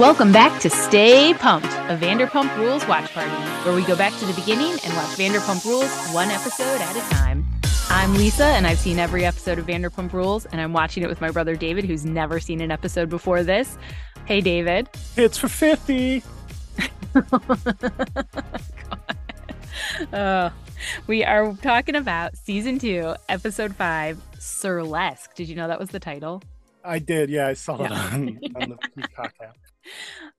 Welcome back to Stay Pumped, a Vanderpump Rules watch party, where we go back to the beginning and watch Vanderpump Rules one episode at a time. I'm Lisa, and I've seen every episode of Vanderpump Rules, and I'm watching it with my brother David, who's never seen an episode before this. Hey, David. It's for 50. uh, we are talking about season two, episode five, Surlesque. Did you know that was the title? I did. Yeah, I saw it on, on the Peacock app.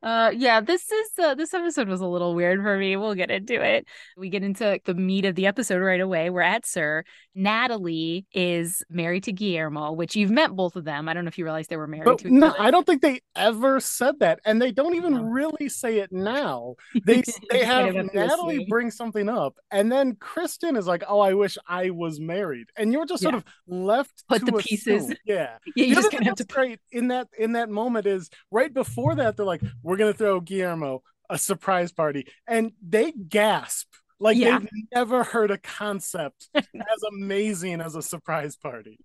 Uh, yeah, this is uh, this episode was a little weird for me. We'll get into it. We get into the meat of the episode right away. We're at SUR. Nathalie is married to Guillermo, which you've met both of them. I don't know if you realize they were married But no. I don't think they ever said that, and they don't even No. really say it now. They they have Nathalie assume. bring something up, and then Kristen is like, "Oh, I wish I was married," and you're just sort Yeah. of left Put the pieces. Yeah, Yeah, you the just of have to. great in that in that moment is right before that they're like, "We're gonna throw Guillermo a surprise party," and they gasp like Yeah. they've never heard a concept as amazing as a surprise party.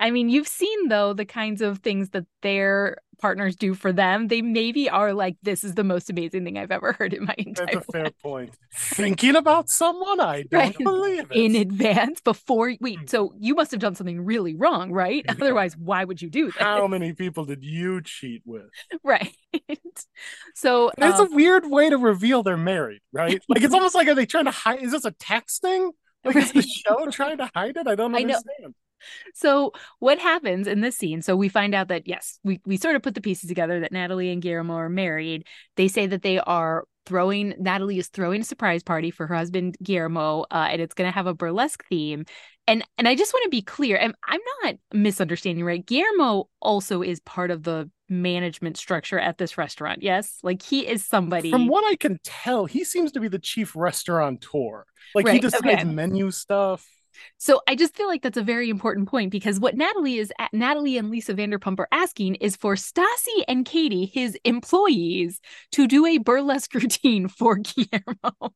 I mean, you've seen though the kinds of things that their partners do for them. They maybe are like, "This is the most amazing thing I've ever heard in my entire life. That's a life." fair point. Thinking about someone, I don't Right. believe it. in advance before Hmm. wait so you must have done something really wrong right Yeah. otherwise why would you do that How many people did you cheat with? right so it's um, a weird way to reveal they're married, right? Like it's almost like are they trying to hide? Is this a text thing? Like is the show trying to hide it? I don't I know. understand. So what happens in this scene so we find out that yes we, we sort of put the pieces together that nathalie and guillermo are married they say that they are throwing nathalie is throwing a surprise party for her husband guillermo uh, and it's going to have a burlesque theme and and i just want to be clear and i'm not misunderstanding right guillermo also is part of the management structure at this restaurant yes like he is somebody From what I can tell, he seems to be the chief restaurateur. Like he decides okay. menu stuff. So I just feel like that's a very important point because what Nathalie is Nathalie and Lisa Vanderpump are asking is for Stassi and Katie, his employees, to do a burlesque routine for Guillermo.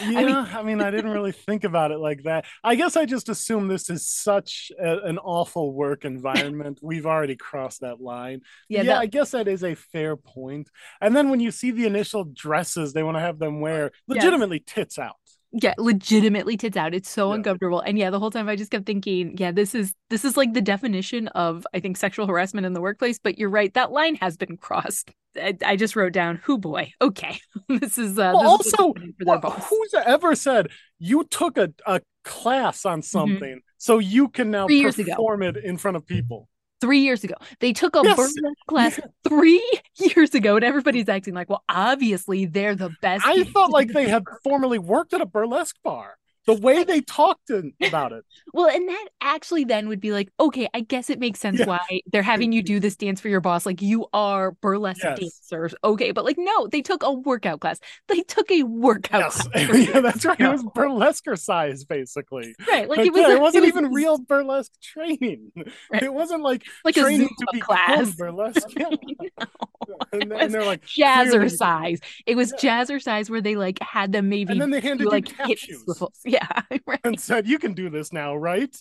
Yeah, I mean- mean, I, didn't really think about it like that. I guess I just assume this is such a, an awful work environment. We've already crossed that line. yeah, Yeah, that- I guess that is a fair point. And then when you see the initial dresses they want to have them wear, Yes. legitimately tits out. Yeah, legitimately tits out. It's so Yeah. uncomfortable. And yeah, the whole time I just kept thinking, yeah, this is this is like the definition of I think sexual harassment in the workplace. But you're right, that line has been crossed. I, I just wrote down, "Who boy, okay, this is uh, Well, this also, boss." who's ever said you took a, a class on something so you can now Mm-hmm. Three perform it in front of people? Three years ago. They took a Yes. burlesque class three years ago, and everybody's acting like, well, obviously they're the best. I felt like they had formerly worked at a burlesque bar. The way they talked in, about it. Well, and that actually then would be like, okay, I guess it makes sense Yeah. why they're having you do this dance for your boss. Like you are burlesque Yes. dancers. Okay, but like, no, they took a workout class. They took a workout Yes, class. yeah, that's right. It was burlesque size, basically. Right. Like Like, it was yeah, it wasn't was even real burlesque training. Right. It wasn't like, like a training to become class. burlesque. Yeah. It and, and they're like clearly- Jazzercise. It was jazzercise where they like had them maybe and then they do, handed like you hip shoes. Yeah. Right. and said, "You can do this now, right?"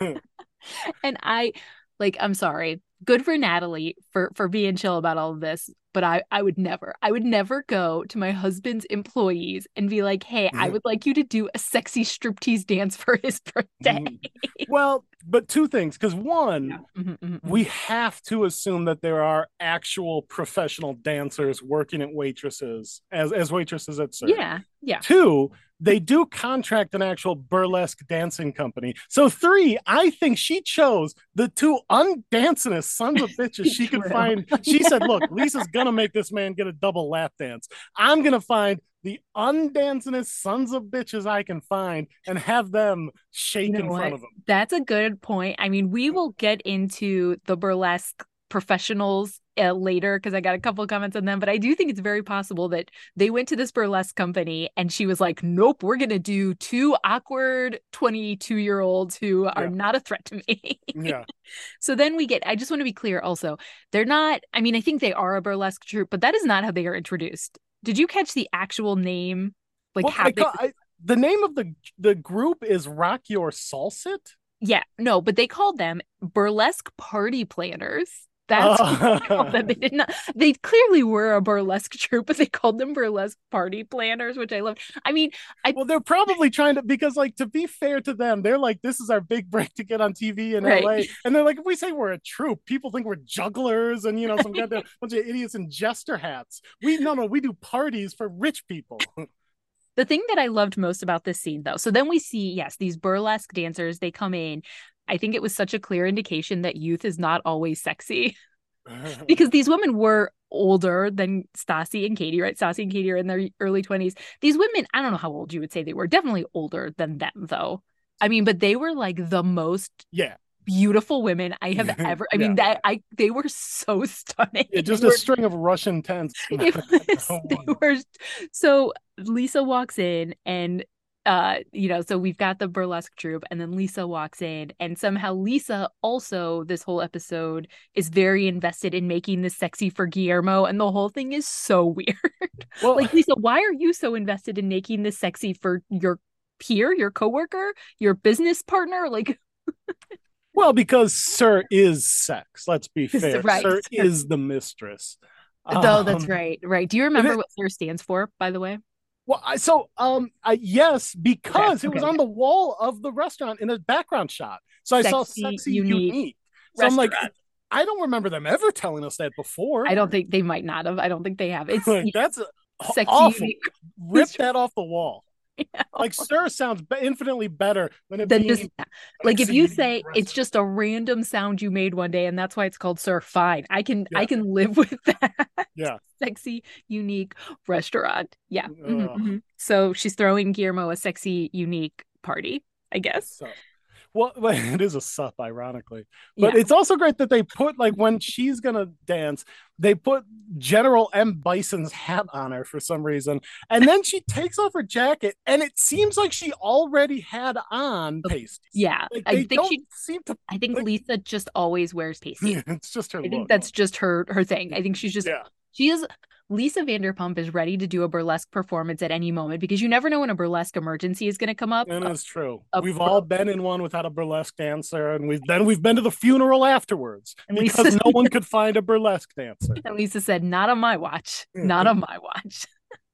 and I like I'm sorry. Good for Nathalie for for being chill about all of this, but I I would never. I would never go to my husband's employees and be like, "Hey, I would like you to do a sexy striptease dance for his birthday." Well, but two things, because one, Yeah. Mhm, mhm, mhm. we have to assume that there are actual professional dancers working at waitresses as as waitresses at SUR. Yeah. Yeah. Two, they do contract an actual burlesque dancing company. So three, I think she chose the two undancingest sons of bitches she could find. She said, "Look, Lisa's gonna make this man get a double lap dance. I'm gonna find the undancingest sons of bitches I can find and have them shake You know in front of him." That's a good point. I mean, we will get into the burlesque professionals uh, later because I got a couple of comments on them, but I do think it's very possible that they went to this burlesque company and she was like, "Nope, we're gonna do two awkward twenty-two year olds who are Yeah. not a threat to me." Yeah. so then we get. I just want to be clear. Also, they're not. I mean, I think they are a burlesque troupe, but that is not how they are introduced. Did you catch the actual name? Like Well, how I they? ca- I- the name of the the group is Rock Your Salsit. Yeah, no, but they called them burlesque party planners. That's uh, that they did not. They clearly were a burlesque troupe, but they called them burlesque party planners, which I love. I mean, I well, they're probably trying to because, like, to be fair to them, they're like, this is our big break to get on TV in right. LA, and they're like, if we say we're a troupe, people think we're jugglers and you know some kind of bunch of idiots in jester hats. We no no, we do parties for rich people. The thing that I loved most about this scene, though, so then we see, yes, these burlesque dancers, they come in. I think it was such a clear indication that youth is not always sexy because these women were older than Stassi and Katie, right? Stassi and Katie are in their early 20s. These women, I don't know how old you would say they were, definitely older than them, though. I mean, but they were like the most yeah beautiful women I have ever. I yeah. mean, that I they were so stunning. Yeah, just a were, string of Russian tents. Was, they were so Lisa walks in and uh you know so we've got the burlesque troupe and then lisa walks in and somehow lisa also this whole episode is very invested in making this sexy for guillermo and the whole thing is so weird. Well, like lisa why are you so invested in making this sexy for your peer your coworker your business partner? Like well because SUR is sex let's be fair. Right. SUR is the mistress. Oh um, that's right right. Do you remember what SUR stands for by the way well, I, so um, I, yes, because okay, it was on the wall of the restaurant in a background shot. So sexy, I saw sexy unique. unique. So I'm like, I don't remember them ever telling us that before. I don't think they might not have. I don't think they have. It's that's a, sexy awful. Unique. Rip that off the wall. Like SUR sounds infinitely better than it than just like if you say it's just a random sound you made one day and that's why it's called SUR Fine, I can yeah. I can live with that. Yeah, sexy, unique restaurant. Yeah. Mm-hmm, mm-hmm. So she's throwing Guillermo a sexy, unique party. I guess. So well, it is a sup, ironically, but yeah. it's also great that they put like when she's gonna dance, they put General M Bison's hat on her for some reason, and then she takes off her jacket, and it seems like she already had on pasties. Yeah, like, I think she seem to. I think like, Lisa just always wears pasties. It's just her. I look. think that's just her her thing. I think she's just yeah. She is Lisa Vanderpump is ready to do a burlesque performance at any moment because you never know when a burlesque emergency is going to come up. And that's true. we've all been in one without a burlesque dancer, and we've then we've been to the funeral afterwards and because Lisa, no one could find a burlesque dancer. And Lisa said, "Not on my watch. Mm. Not on my watch."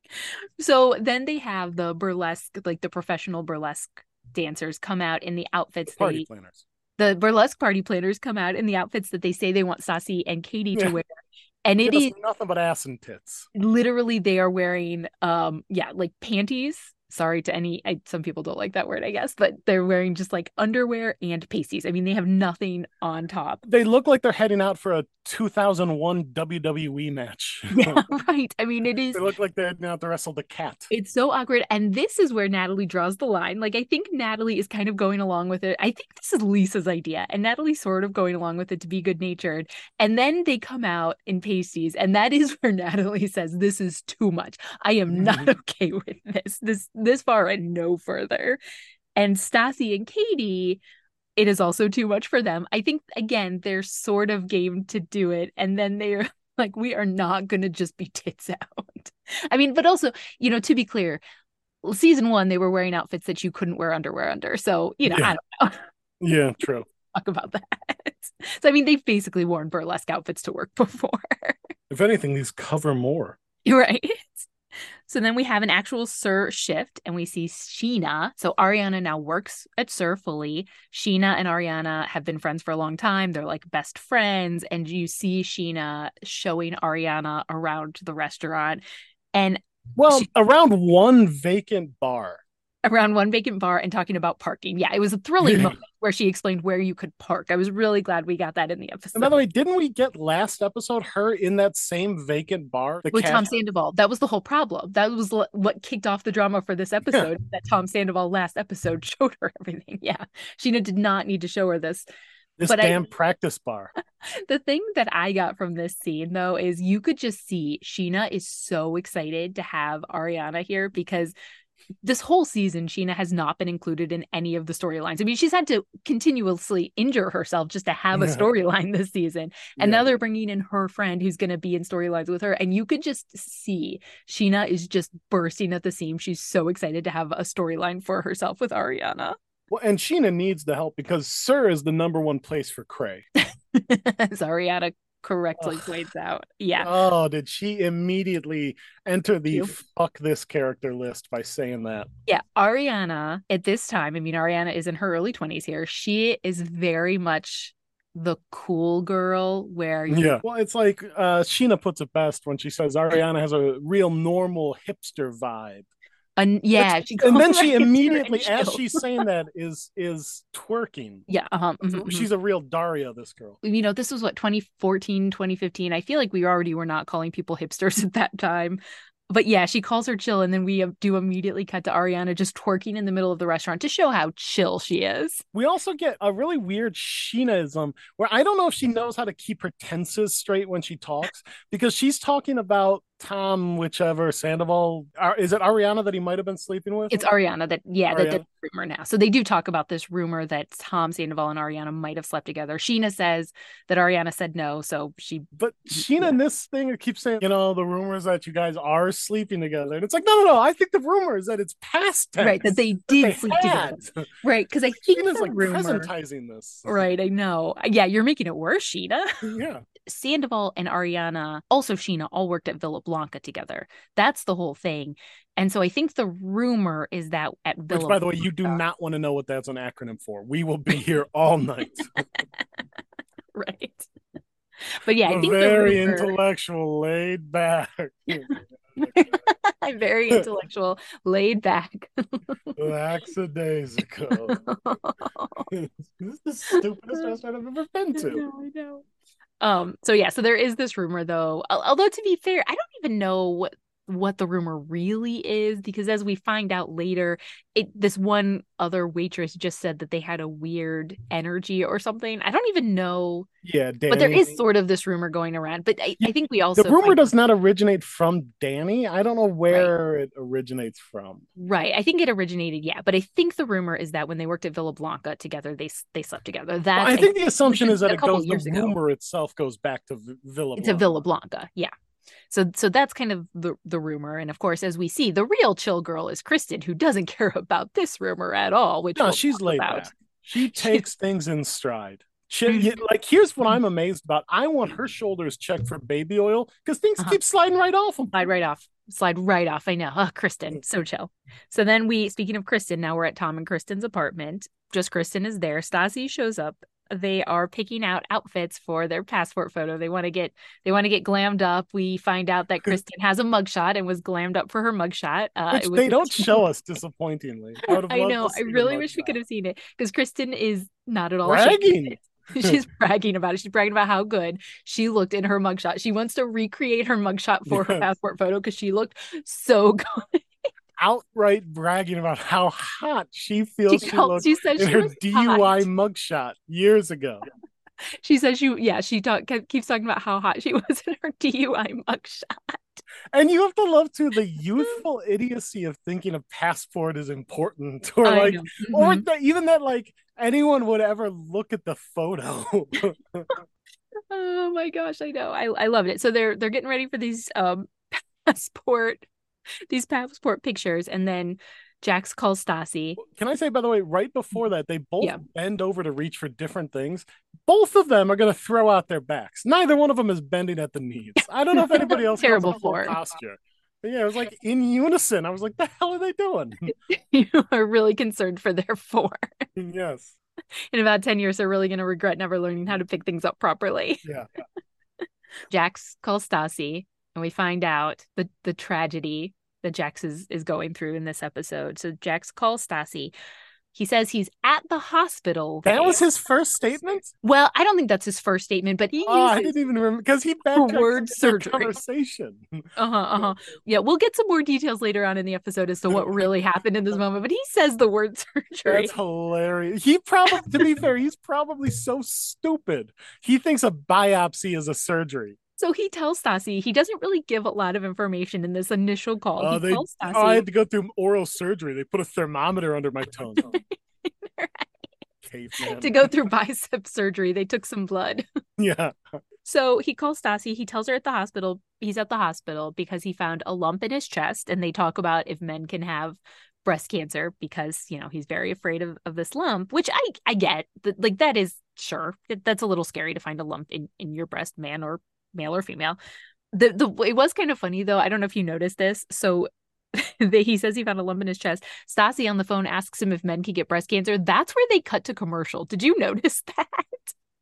so then they have the burlesque, like the professional burlesque dancers, come out in the outfits. The party they, planners. The burlesque party planners come out in the outfits that they say they want Stassi and Katie to wear and it is nothing but ass and tits. Literally, they are wearing, um, yeah, like panties sorry to any I, some people don't like that word i guess but they're wearing just like underwear and pasties. I mean they have nothing on top. They look like they're heading out for a 2001 wwe match. Yeah right. I mean it is they look like they're heading out to wrestle the cat. It's so awkward and this is where nathalie draws the line. Like i think nathalie is kind of going along with it. I think this is lisa's idea and nathalie's sort of going along with it to be good natured and then they come out in pasties and that is where nathalie says this is too much. I am not mm-hmm. okay with this. This this far and no further. And Stassi and Katie, it is also too much for them. I think again, they're sort of game to do it, and then they're like, we are not gonna just be tits out. I mean, but also, you know, to be clear, season one they were wearing outfits that you couldn't wear underwear under. So, you know, yeah. I don't know. Yeah, true. Talk about that. So I mean, they've basically worn burlesque outfits to work before. If anything, these cover more. You're right. So then we have an actual SUR shift and we see Scheana. So Ariana now works at SUR fully. Scheana and Ariana have been friends for a long time. They're like best friends. And you see Scheana showing Ariana around the restaurant. And well, she- around one vacant bar around one vacant bar and talking about parking. Yeah, it was a thrilling moment where she explained where you could park. I was really glad we got that in the episode. And by the way, didn't we get last episode her in that same vacant bar with Tom Sandoval? That was the whole problem. That was what kicked off the drama for this episode. Yeah. That Tom Sandoval last episode showed her everything. Yeah, Scheana did not need to show her this. This but damn I, practice bar. The thing that I got from this scene though is you could just see Scheana is so excited to have Ariana here because this whole season, Scheana has not been included in any of the storylines. I mean, she's had to continuously injure herself just to have a storyline this season. And yeah. now they're bringing in her friend who's going to be in storylines with her. And you could just see Scheana is just bursting at the seams. She's so excited to have a storyline for herself with Ariana. Well, and Scheana needs the help because SUR is the number one place for Cray. is Ariana correctly points out. Yeah. Oh, did she immediately enter the fuck this character list by saying that? Yeah. Ariana at this time, I mean, Ariana is in her early 20s here. She is very much the cool girl where you... yeah well it's like uh scheana puts it best when she says ariana has a real normal hipster vibe and yeah, and then she immediately, as she's saying that, is is twerking. Yeah, uh-huh, mm-hmm, she's a real Daria. This girl. You know, this was what 2014, 2015. I feel like we already were not calling people hipsters at that time but yeah, she calls her chill, and then we do immediately cut to Ariana just twerking in the middle of the restaurant to show how chill she is. We also get a really weird Scheanaism where I don't know if she knows how to keep her tenses straight when she talks because she's talking about Tom, whichever Sandoval. Is it Ariana that he might have been sleeping with? It's Ariana that, yeah, Ariana? that the rumor now. So they do talk about this rumor that Tom Sandoval and Ariana might have slept together. Scheana says that Ariana said no, so she. But Scheana yeah. in this thing keeps saying, you know, the rumors that you guys are sleeping together, and it's like, no, no, no. I think the rumor is that it's past tense, right? That they did that they sleep had. together, right? Because I think Scheana's like rumor, presentizing this, right? I know. Yeah, you're making it worse, Scheana. Yeah. Sandoval and Ariana, also Scheana, all worked at Villa Blanca together. That's the whole thing. And so I think the rumor is that at Villa Which, by the way, you do not want to know what that's an acronym for. We will be here all night. right. But yeah, I think very rumor... intellectual, laid back. I'm very intellectual, laid back. Lackadaisical. this is the stupidest restaurant I've ever been to. I know, I know. Um, so yeah, so there is this rumor though. Although to be fair, I don't even know what the rumor really is because as we find out later it this one other waitress just said that they had a weird energy or something i don't even know yeah Danny. but there is sort of this rumor going around but i, I think we also the rumor does not originate from danny i don't know where right. it originates from right i think it originated yeah but i think the rumor is that when they worked at villa blanca together they they slept together that well, i think I, the assumption is that it goes the rumor itself goes back to villa blanca. to villa blanca yeah so so that's kind of the the rumor. And of course, as we see, the real chill girl is Kristen, who doesn't care about this rumor at all. Which no, we'll she's laid about. back. She takes things in stride. She, like here's what I'm amazed about. I want her shoulders checked for baby oil because things uh-huh. keep sliding right off them. Slide right off. Slide right off. I know. Oh, Kristen, so chill. So then we, speaking of Kristen, now we're at Tom and Kristen's apartment. Just Kristen is there. Stassi shows up they are picking out outfits for their passport photo. They want to get they want to get glammed up. We find out that Kristen has a mugshot and was glammed up for her mugshot. Uh, Which they don't show us, disappointingly. I, I know. I really wish we could have seen it because Kristen is not at all bragging. She's bragging about it. She's bragging about how good she looked in her mugshot. She wants to recreate her mugshot for yes. her passport photo because she looked so good outright bragging about how hot she feels she, she looked she said in she her DUI hot. mugshot years ago. She says she yeah she talk, keeps talking about how hot she was in her DUI mugshot. And you have to love too the youthful idiocy of thinking a passport is important, or like, mm-hmm. or that even that like anyone would ever look at the photo. oh my gosh, I know, I I love it. So they're they're getting ready for these um passport these passport pictures, and then Jax calls Stassi. Can I say, by the way, right before mm-hmm. that, they both yeah. bend over to reach for different things. Both of them are going to throw out their backs. Neither one of them is bending at the knees. I don't know if anybody else terrible form posture. But yeah, it was like in unison. I was like, "The hell are they doing?" you are really concerned for their four. Yes. In about ten years, they're really going to regret never learning how to pick things up properly. Yeah. Jax calls Stassi, and we find out the the tragedy that Jax is is going through in this episode. So Jax calls Stassi. He says he's at the hospital. That was his first statement. Well, I don't think that's his first statement, but he oh, I didn't even remember because he word surgery conversation. Uh huh. Uh huh. Yeah, we'll get some more details later on in the episode as to what really happened in this moment. But he says the word surgery. That's hilarious. He probably, to be fair, he's probably so stupid. He thinks a biopsy is a surgery. So he tells Stassi he doesn't really give a lot of information in this initial call. Uh, they, Stassi, oh, I had to go through oral surgery. They put a thermometer under my tongue. right. to go through bicep surgery, they took some blood. yeah. So he calls Stassi. He tells her at the hospital he's at the hospital because he found a lump in his chest, and they talk about if men can have breast cancer because you know he's very afraid of, of this lump which i i get like that is sure that's a little scary to find a lump in in your breast man or male or female the the it was kind of funny though i don't know if you noticed this so he says he found a lump in his chest. Stassi on the phone asks him if men can get breast cancer. That's where they cut to commercial. Did you notice that?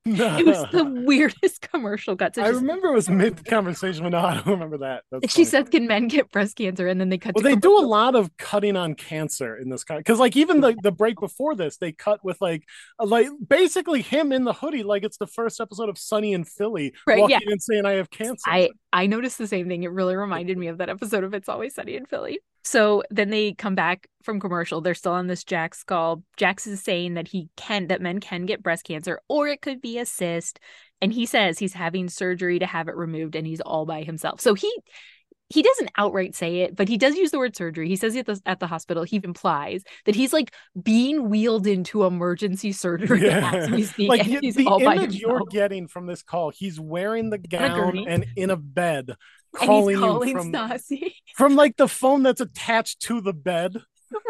No. It was the weirdest commercial cut. So I remember it was mid conversation, but no, I don't remember that. That's she funny. says, "Can men get breast cancer?" And then they cut. Well, they commercial. do a lot of cutting on cancer in this cut because, like, even the the break before this, they cut with like, like basically him in the hoodie, like it's the first episode of Sunny in Philly, right? Walking yeah, and saying, "I have cancer." I I noticed the same thing. It really reminded me of that episode of It's Always Sunny in Philly. So then they come back from commercial. They're still on this Jack's call. Jax is saying that he can that men can get breast cancer or it could be a cyst. And he says he's having surgery to have it removed and he's all by himself. So he he doesn't outright say it, but he does use the word surgery. He says at the at the hospital, he implies that he's like being wheeled into emergency surgery yeah. as we speak. like the image you're getting from this call, he's wearing the gown and in a bed, calling, calling from, Stassi. from like the phone that's attached to the bed.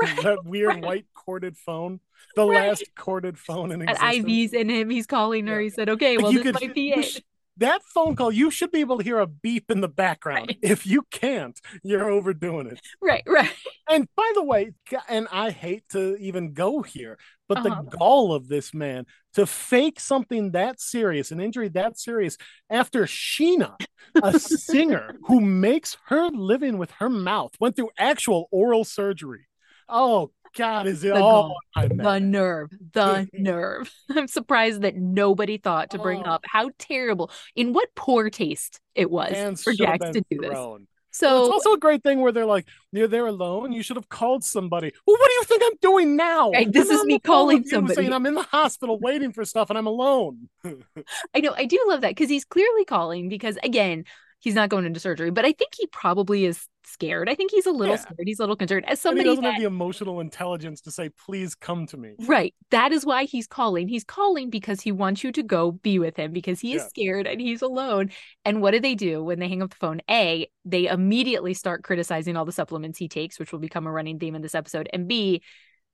Right, that weird right. white corded phone. The right. last corded phone in existence. At IV's in him, he's calling her. He said, "Okay, well, this could, might be it." That phone call, you should be able to hear a beep in the background. Right. If you can't, you're overdoing it. Right, right. And by the way, and I hate to even go here, but uh-huh. the gall of this man to fake something that serious, an injury that serious, after Scheana, a singer who makes her living with her mouth, went through actual oral surgery. Oh God, is it the all the nerve, the nerve. I'm surprised that nobody thought to bring oh. up how terrible, in what poor taste it was and for Jax to do thrown. this. So it's also a great thing where they're like, you're there alone. You should have called somebody. Well, what do you think I'm doing now? Right, this is me calling somebody. Saying I'm in the hospital waiting for stuff and I'm alone. I know. I do love that because he's clearly calling because again, he's not going into surgery, but I think he probably is scared. I think he's a little yeah. scared. He's a little concerned. As somebody and he doesn't that, have the emotional intelligence to say, "Please come to me." Right. That is why he's calling. He's calling because he wants you to go be with him because he is yeah. scared and he's alone. And what do they do when they hang up the phone? A, they immediately start criticizing all the supplements he takes, which will become a running theme in this episode. And B,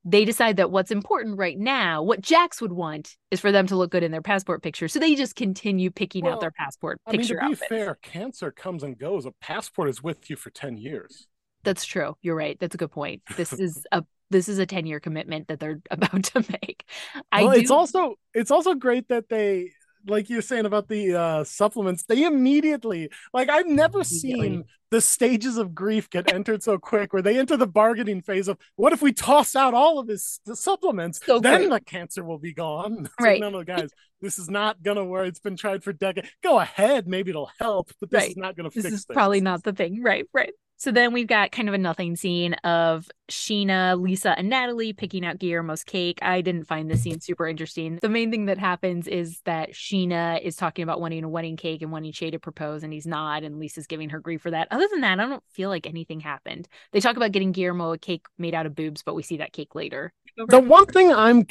they decide that what's important right now, what Jax would want, is for them to look good in their passport picture. So they just continue picking well, out their passport I picture. Mean, to be outfits. fair, cancer comes and goes. A passport is with you for ten years. That's true. You're right. That's a good point. This is a this is a 10 year commitment that they're about to make. I well, do... it's also it's also great that they like you're saying about the uh, supplements, they immediately like I've never seen the stages of grief get entered so quick where they enter the bargaining phase of what if we toss out all of his the supplements? So then the cancer will be gone. Right. no no guys this is not gonna work. It's been tried for decades go ahead. Maybe it'll help but this right. is not gonna this fix is things. probably not the thing. Right right so then we've got kind of a nothing scene of Scheana, Lisa, and Nathalie picking out Guillermo's cake. I didn't find this scene super interesting. The main thing that happens is that Scheana is talking about wanting a wedding cake and wanting Shay to propose, and he's not, and Lisa's giving her grief for that. Other than that, I don't feel like anything happened. They talk about getting Guillermo a cake made out of boobs, but we see that cake later. The one thing I'm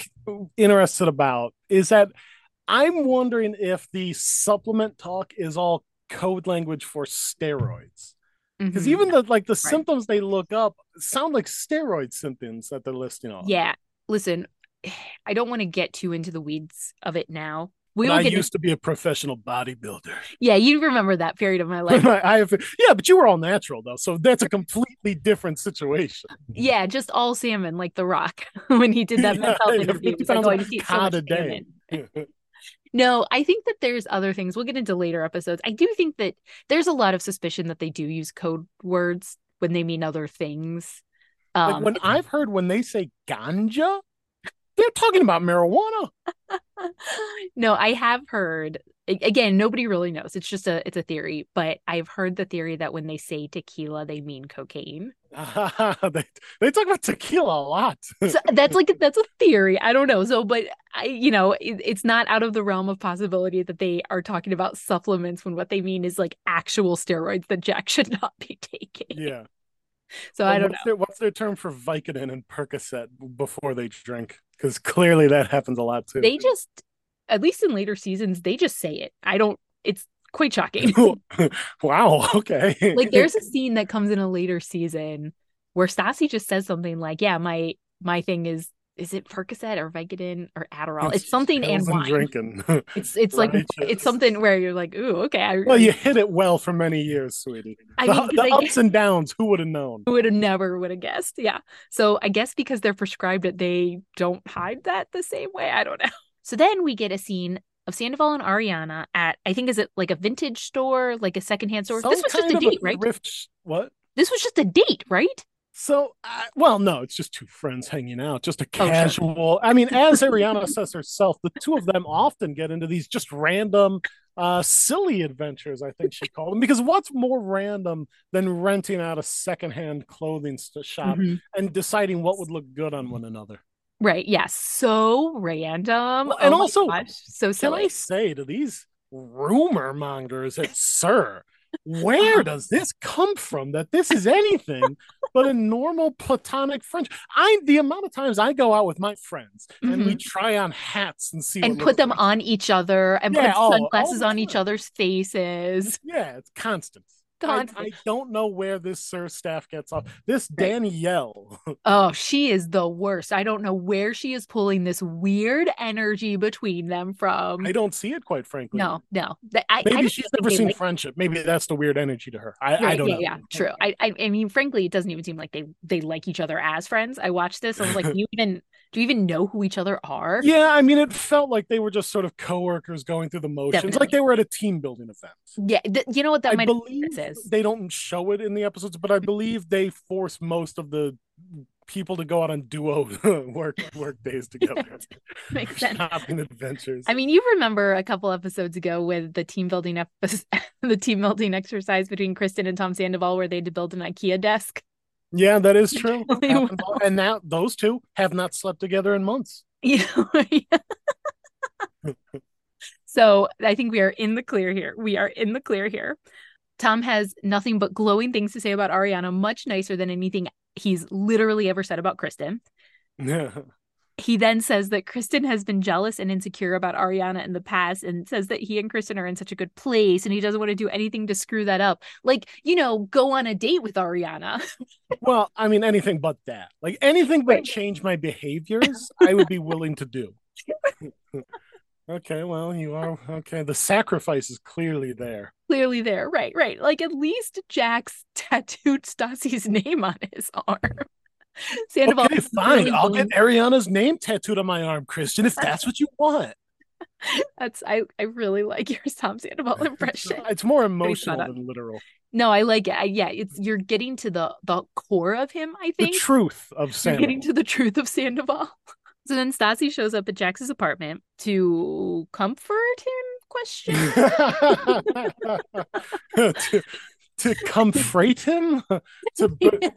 interested about is that I'm wondering if the supplement talk is all code language for steroids because mm-hmm. even the like the right. symptoms they look up sound like steroid symptoms that they're listing on. Yeah, listen, I don't want to get too into the weeds of it now. We I used to... to be a professional bodybuilder. Yeah, you remember that period of my life. I have, yeah, but you were all natural though, so that's a completely different situation. Yeah, just all salmon, like The Rock when he did that yeah, mental interview. Like, oh, I just eat so much salmon. No, I think that there's other things. We'll get into later episodes. I do think that there's a lot of suspicion that they do use code words when they mean other things. Um, like when I've heard when they say ganja, they're talking about marijuana. no, I have heard again, nobody really knows. It's just a it's a theory, but I've heard the theory that when they say tequila, they mean cocaine. they, they talk about tequila a lot. so that's like that's a theory. I don't know. So, but I, you know, it, it's not out of the realm of possibility that they are talking about supplements when what they mean is like actual steroids that Jax should not be taking. Yeah. So well, I don't what's know. Their, what's their term for Vicodin and Percocet before they drink? Because clearly that happens a lot too. They just at least in later seasons, they just say it. I don't, it's quite shocking. wow. Okay. like there's a scene that comes in a later season where Stassi just says something like, "Yeah, my my thing is is it Percocet or Vicodin or Adderall? It's, it's something and wine. drinking. It's it's like it's something where you're like, ooh, okay. I, well, you hit it well for many years, sweetie. I the, mean, the like, ups and downs. Who would have known? Who would have never would have guessed? Yeah. So I guess because they're prescribed it, they don't hide that the same way. I don't know. So then we get a scene of Sandoval and Ariana at I think is it like a vintage store, like a secondhand store. Some this was just a date, a right? Thrift, what? This was just a date, right? So, uh, well, no, it's just two friends hanging out, just a casual. Oh. I mean, as Ariana says herself, the two of them often get into these just random, uh, silly adventures. I think she called them because what's more random than renting out a secondhand clothing shop mm-hmm. and deciding what would look good on one another? Right. Yes. Yeah. So random. Well, and oh also, gosh, so silly. I say to these rumor mongers that, sir, where does this come from that this is anything but a normal platonic friendship i the amount of times i go out with my friends mm-hmm. and we mm-hmm. try on hats and see and put them like. on each other and yeah, put sunglasses on each other's faces yeah it's constant I, I, don't know where this SUR staff gets off. This Danielle. oh, she is the worst. I don't know where she is pulling this weird energy between them from. I don't see it, quite frankly. No, no. I, Maybe I she's never seen like... friendship. Maybe that's the weird energy to her. I, right, I don't yeah, know. Yeah, true. I, I, mean, frankly, it doesn't even seem like they they like each other as friends. I watched this. I was like, you even do you even know who each other are? Yeah, I mean, it felt like they were just sort of coworkers going through the motions, Definitely. like they were at a team building event. Yeah, th- you know what that I might believe is. They don't show it in the episodes, but I believe they force most of the people to go out on duo work work days together. Makes sense. Shopping adventures. I mean, you remember a couple episodes ago with the team building episode, the team building exercise between Kristen and Tom Sandoval, where they had to build an IKEA desk. Yeah, that is true. and now those two have not slept together in months. Yeah. so I think we are in the clear here. We are in the clear here. Tom has nothing but glowing things to say about Ariana, much nicer than anything he's literally ever said about Kristen. He then says that Kristen has been jealous and insecure about Ariana in the past and says that he and Kristen are in such a good place and he doesn't want to do anything to screw that up. Like, you know, go on a date with Ariana. well, I mean, anything but that. Like, anything but change my behaviors, I would be willing to do. okay, well, you are okay. The sacrifice is clearly there. Clearly there. Right, right. Like, at least Jack's tattooed Stassi's name on his arm. Sandoval. Okay, fine. Really I'll get Ariana's name tattooed on my arm, Kristen, if that's what you want. That's I. I really like your Tom Sandoval impression. it's more emotional than literal. No, I like it. I, yeah, it's you're getting to the the core of him. I think the truth of Sandoval. You're getting to the truth of Sandoval. So then Stassi shows up at Jax's apartment to comfort him. Question. to, to comfort him, to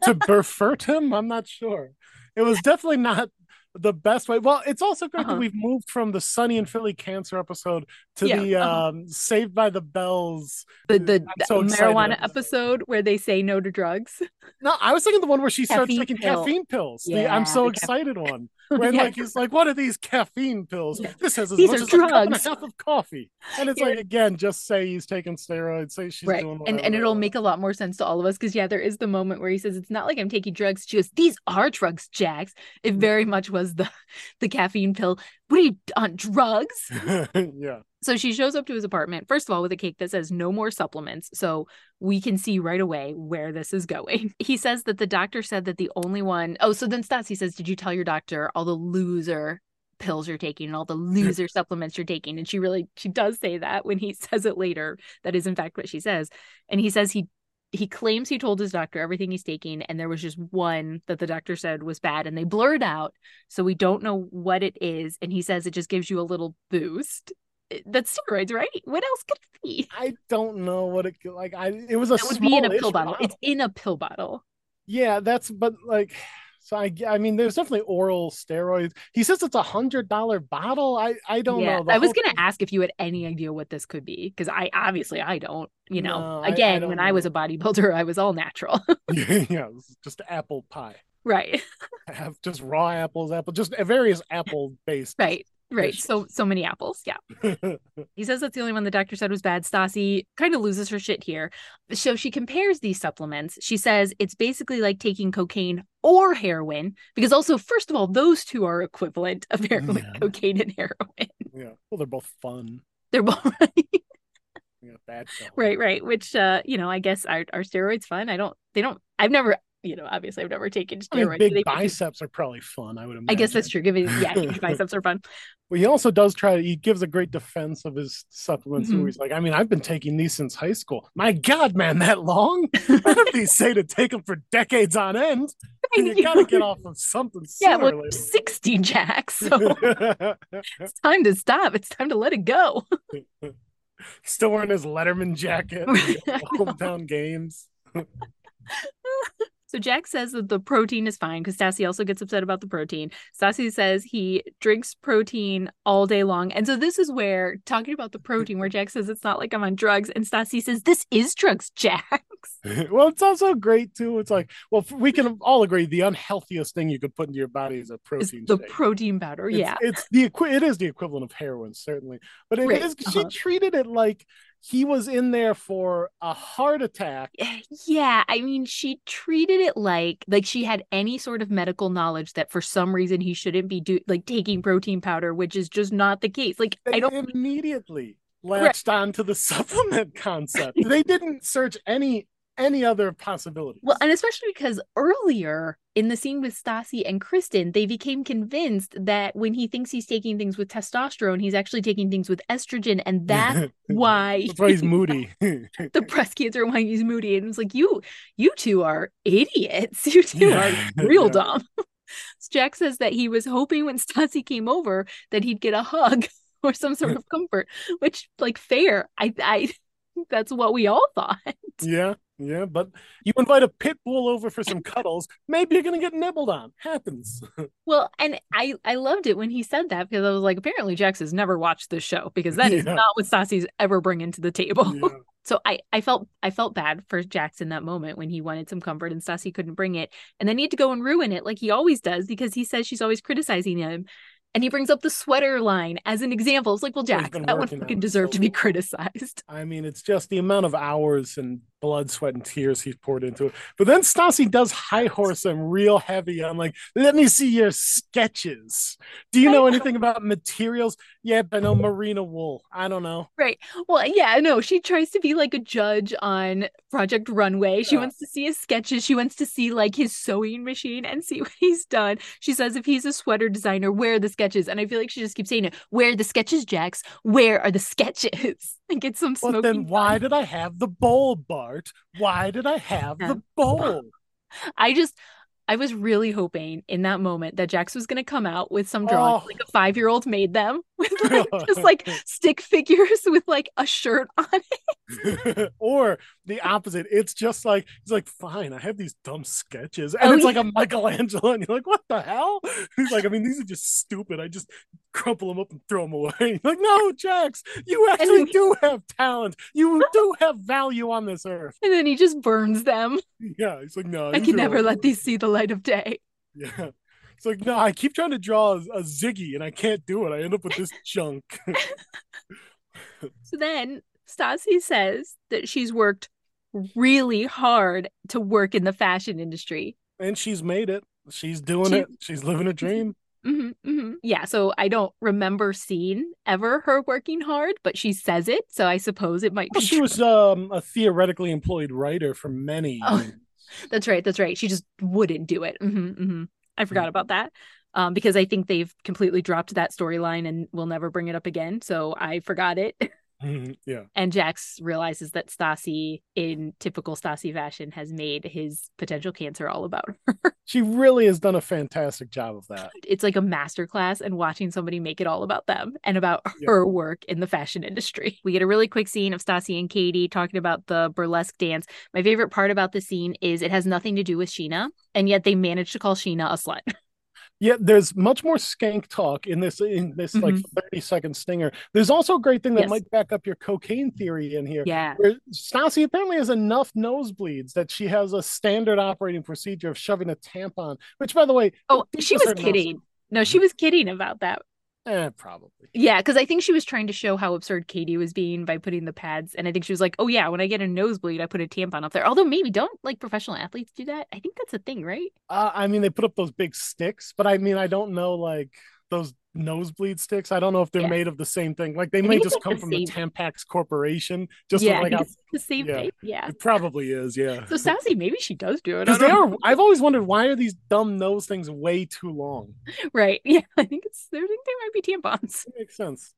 to befurt him. I'm not sure. It was definitely not the best way. Well, it's also great uh-huh. that we've moved from the Sunny and Philly cancer episode to yeah, the uh-huh. um, Saved by the Bells, the the, so marijuana episode. episode. where they say no to drugs. No, I was thinking the one where she caffeine starts taking pill. caffeine pills. Yeah, the I'm so excited caffeine. one. When yeah. like he's like, "What are these caffeine pills? Yeah. This has as these much as drugs. a cup and a half of coffee." And it's yeah. like again, just say he's taking steroids. Say she's right. doing and and it'll make a lot more sense to all of us because yeah, there is the moment where he says, "It's not like I'm taking drugs. Just these are drugs, Jax." It mm. very much was the the caffeine pill. What are you on drugs? yeah. So she shows up to his apartment, first of all, with a cake that says no more supplements. So we can see right away where this is going. He says that the doctor said that the only one, oh, so then Stassi says, Did you tell your doctor all the loser pills you're taking and all the loser supplements you're taking? And she really, she does say that when he says it later. That is, in fact, what she says. And he says he he claims he told his doctor everything he's taking and there was just one that the doctor said was bad and they blurred out so we don't know what it is and he says it just gives you a little boost. Eh, that's steroids right? What else could it be? I don't know what it like i it was a it would be in a pill bottle. bottle. It's in a pill bottle. Yeah that's but like so I, I mean, there's definitely oral steroids. He says it's a hundred dollar bottle. I, I don't yeah, know. I was gonna thing... ask if you had any idea what this could be because I obviously I don't. You know, no, again, I, I when know. I was a bodybuilder, I was all natural. yeah, just apple pie. Right. Have just raw apples, apple, just uh, various apple based. Right. Right. So so many apples. Yeah. he says that's the only one the doctor said was bad. Stassi kind of loses her shit here. So she compares these supplements. She says it's basically like taking cocaine or heroin, because also, first of all, those two are equivalent of heroin, yeah. cocaine and heroin. Yeah. Well, they're both fun. They're both right. yeah, right, right. Which uh, you know, I guess are, are steroids fun? I don't they don't I've never you know, obviously I've never taken steroids. I mean, big biceps are probably fun. I would imagine. I guess that's true. Giving yeah, biceps are fun. Well, he also does try. To, he gives a great defense of his supplements. Mm-hmm. Where he's like, I mean, I've been taking these since high school. My God, man, that long? What if they say to take them for decades on end? you gotta get off of something. Yeah, well, sixty jacks. So it's time to stop. It's time to let it go. Still wearing his Letterman jacket, hometown games. So Jax says that the protein is fine because Stassi also gets upset about the protein. Stassi says he drinks protein all day long. And so this is where talking about the protein, where Jax says it's not like I'm on drugs, and Stassi says this is drugs, Jax. well, it's also great too. It's like, well, we can all agree the unhealthiest thing you could put into your body is a protein. the protein powder, it's, yeah. It's the it is the equivalent of heroin, certainly, but it right. is, uh-huh. She treated it like he was in there for a heart attack. Eh, yeah, I mean, she treated it like like she had any sort of medical knowledge that for some reason he shouldn't be do like taking protein powder, which is just not the case. Like they I don't immediately latched right. on to the supplement concept. they didn't search any any other possibilities. Well, and especially because earlier in the scene with Stassi and Kristen, they became convinced that when he thinks he's taking things with testosterone, he's actually taking things with estrogen, and that's why that's why he's moody. the breast cancer why he's moody, and it's like you, you two are idiots. You two yeah. are real yeah. dumb. Jax says that he was hoping when Stassi came over that he'd get a hug or some sort of comfort, which like fair. I I that's what we all thought. Yeah. Yeah, but you invite a pit bull over for some cuddles, maybe you're gonna get nibbled on. Happens. well, and I I loved it when he said that because I was like, apparently Jax has never watched this show because that yeah. is not what Stassi's ever bringing to the table. Yeah. so I I felt I felt bad for Jax in that moment when he wanted some comfort and Stassi couldn't bring it, and then he had to go and ruin it like he always does because he says she's always criticizing him, and he brings up the sweater line as an example. It's like, well, Jax, that one fucking deserved so to be criticized. I mean, it's just the amount of hours and blood, sweat, and tears he's poured into it. But then Stassi does high horse him real heavy on like, let me see your sketches. Do you know anything about materials? Yeah, I know merino wool. I don't know. Right. Well, yeah, no. She tries to be like a judge on Project Runway. She yeah. wants to see his sketches. She wants to see like his sewing machine and see what he's done. She says if he's a sweater designer, where are the sketches? And I feel like she just keeps saying it. Where are the sketches, Jax? Where are the sketches? and get some smoking. But then why did I have the bowl, Bart? Why did I have the bowl? I just I was really hoping in that moment that Jax was going to come out with some drawing, oh. like a five year old made them with like, just like stick figures with like a shirt on it. or the opposite. It's just like, it's like, fine, I have these dumb sketches. And oh, it's yeah. like a Michelangelo. And you're like, what the hell? He's like, I mean, these are just stupid. I just crumple them up and throw them away. You're like, no, Jax, you actually then, do have talent. You do have value on this earth. And then he just burns them. Yeah. He's like, no, I can never let these see the light of day. Yeah. It's like, no, I keep trying to draw a, a Ziggy and I can't do it. I end up with this junk. so then Stassi says that she's worked really hard to work in the fashion industry. And she's made it. She's doing she, it. She's living a dream. Mm-hmm, mm-hmm. Yeah, so I don't remember seeing ever her working hard, but she says it, so I suppose it might well, be. She true. was um, a theoretically employed writer for many. Oh, that's right. That's right. She just wouldn't do it. Mm-hmm, mm-hmm. I forgot mm-hmm. about that um, because I think they've completely dropped that storyline and will never bring it up again. So I forgot it. Mm-hmm. Yeah. And Jax realizes that Stassi, in typical Stassi fashion, has made his potential cancer all about her. she really has done a fantastic job of that. It's like a masterclass and watching somebody make it all about them and about yeah. her work in the fashion industry. We get a really quick scene of Stassi and Katie talking about the burlesque dance. My favorite part about the scene is it has nothing to do with Scheana, and yet they managed to call Scheana a slut. yeah there's much more skank talk in this in this mm-hmm. like 30 second stinger. There's also a great thing that yes. might back up your cocaine theory in here yeah. where Stassi apparently has enough nosebleeds that she has a standard operating procedure of shoving a tampon which by the way oh she was kidding. no she was kidding about that Eh, probably. Yeah, because I think she was trying to show how absurd Katie was being by putting the pads. And I think she was like, oh, yeah, when I get a nosebleed, I put a tampon up there. Although maybe don't like professional athletes do that? I think that's a thing, right? Uh, I mean, they put up those big sticks, but I mean, I don't know like those nosebleed sticks. I don't know if they're yeah. made of the same thing. Like they may just come the from the Tampax Corporation. Just yeah, like the same yeah, thing. Yeah, it probably is. Yeah. So Stassi, maybe she does do it. Because they are. I've always wondered why are these dumb nose things way too long. Right. Yeah. I think it's. I think they might be tampons. It makes sense.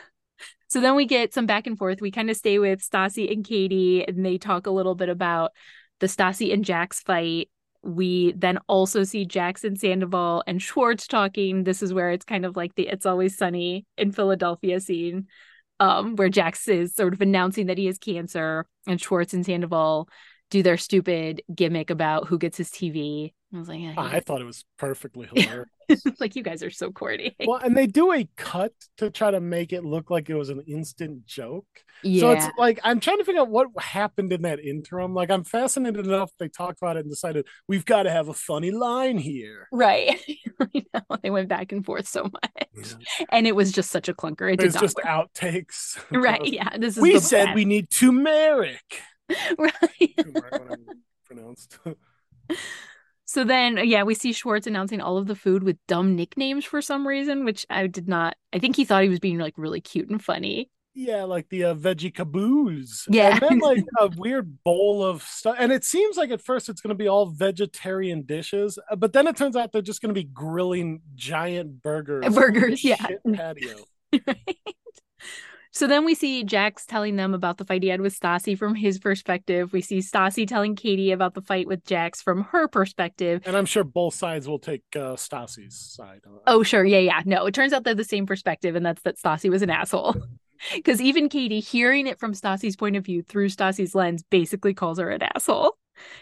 so then we get some back and forth. We kind of stay with Stassi and Katie, and they talk a little bit about the Stassi and Jax fight we then also see Jackson Sandoval and Schwartz talking. This is where it's kind of like the It's Always Sunny in Philadelphia scene, um, where Jax is sort of announcing that he has cancer, and Schwartz and Sandoval do their stupid gimmick about who gets his TV. I was like, yeah, I thought it was perfectly hilarious. like you guys are so corny. Well, and they do a cut to try to make it look like it was an instant joke. Yeah. So it's like I'm trying to figure out what happened in that interim. Like I'm fascinated enough they talked about it and decided we've got to have a funny line here. Right. you know, they went back and forth so much. Yeah. And it was just such a clunker. It There's did just work. outtakes. right. Yeah. This is we said we need turmeric. right. pronounced. So then, yeah, we see Schwartz announcing all of the food with dumb nicknames for some reason, which I did not. I think he thought he was being like really cute and funny. Yeah, like the uh, veggie caboose. Yeah, and then like a weird bowl of stuff. And it seems like at first it's going to be all vegetarian dishes, uh, but then it turns out they're just going to be grilling giant burgers. Burgers, yeah. Patio. right. So then we see Jax telling them about the fight he had with Stassi from his perspective. We see Stassi telling Katie about the fight with Jax from her perspective. And I'm sure both sides will take uh, Stassi's side. Oh, sure. Yeah, yeah. No, it turns out they're the same perspective, and that's that Stassi was an asshole. Because even Katie, hearing it from Stassi's point of view through Stassi's lens, basically calls her an asshole.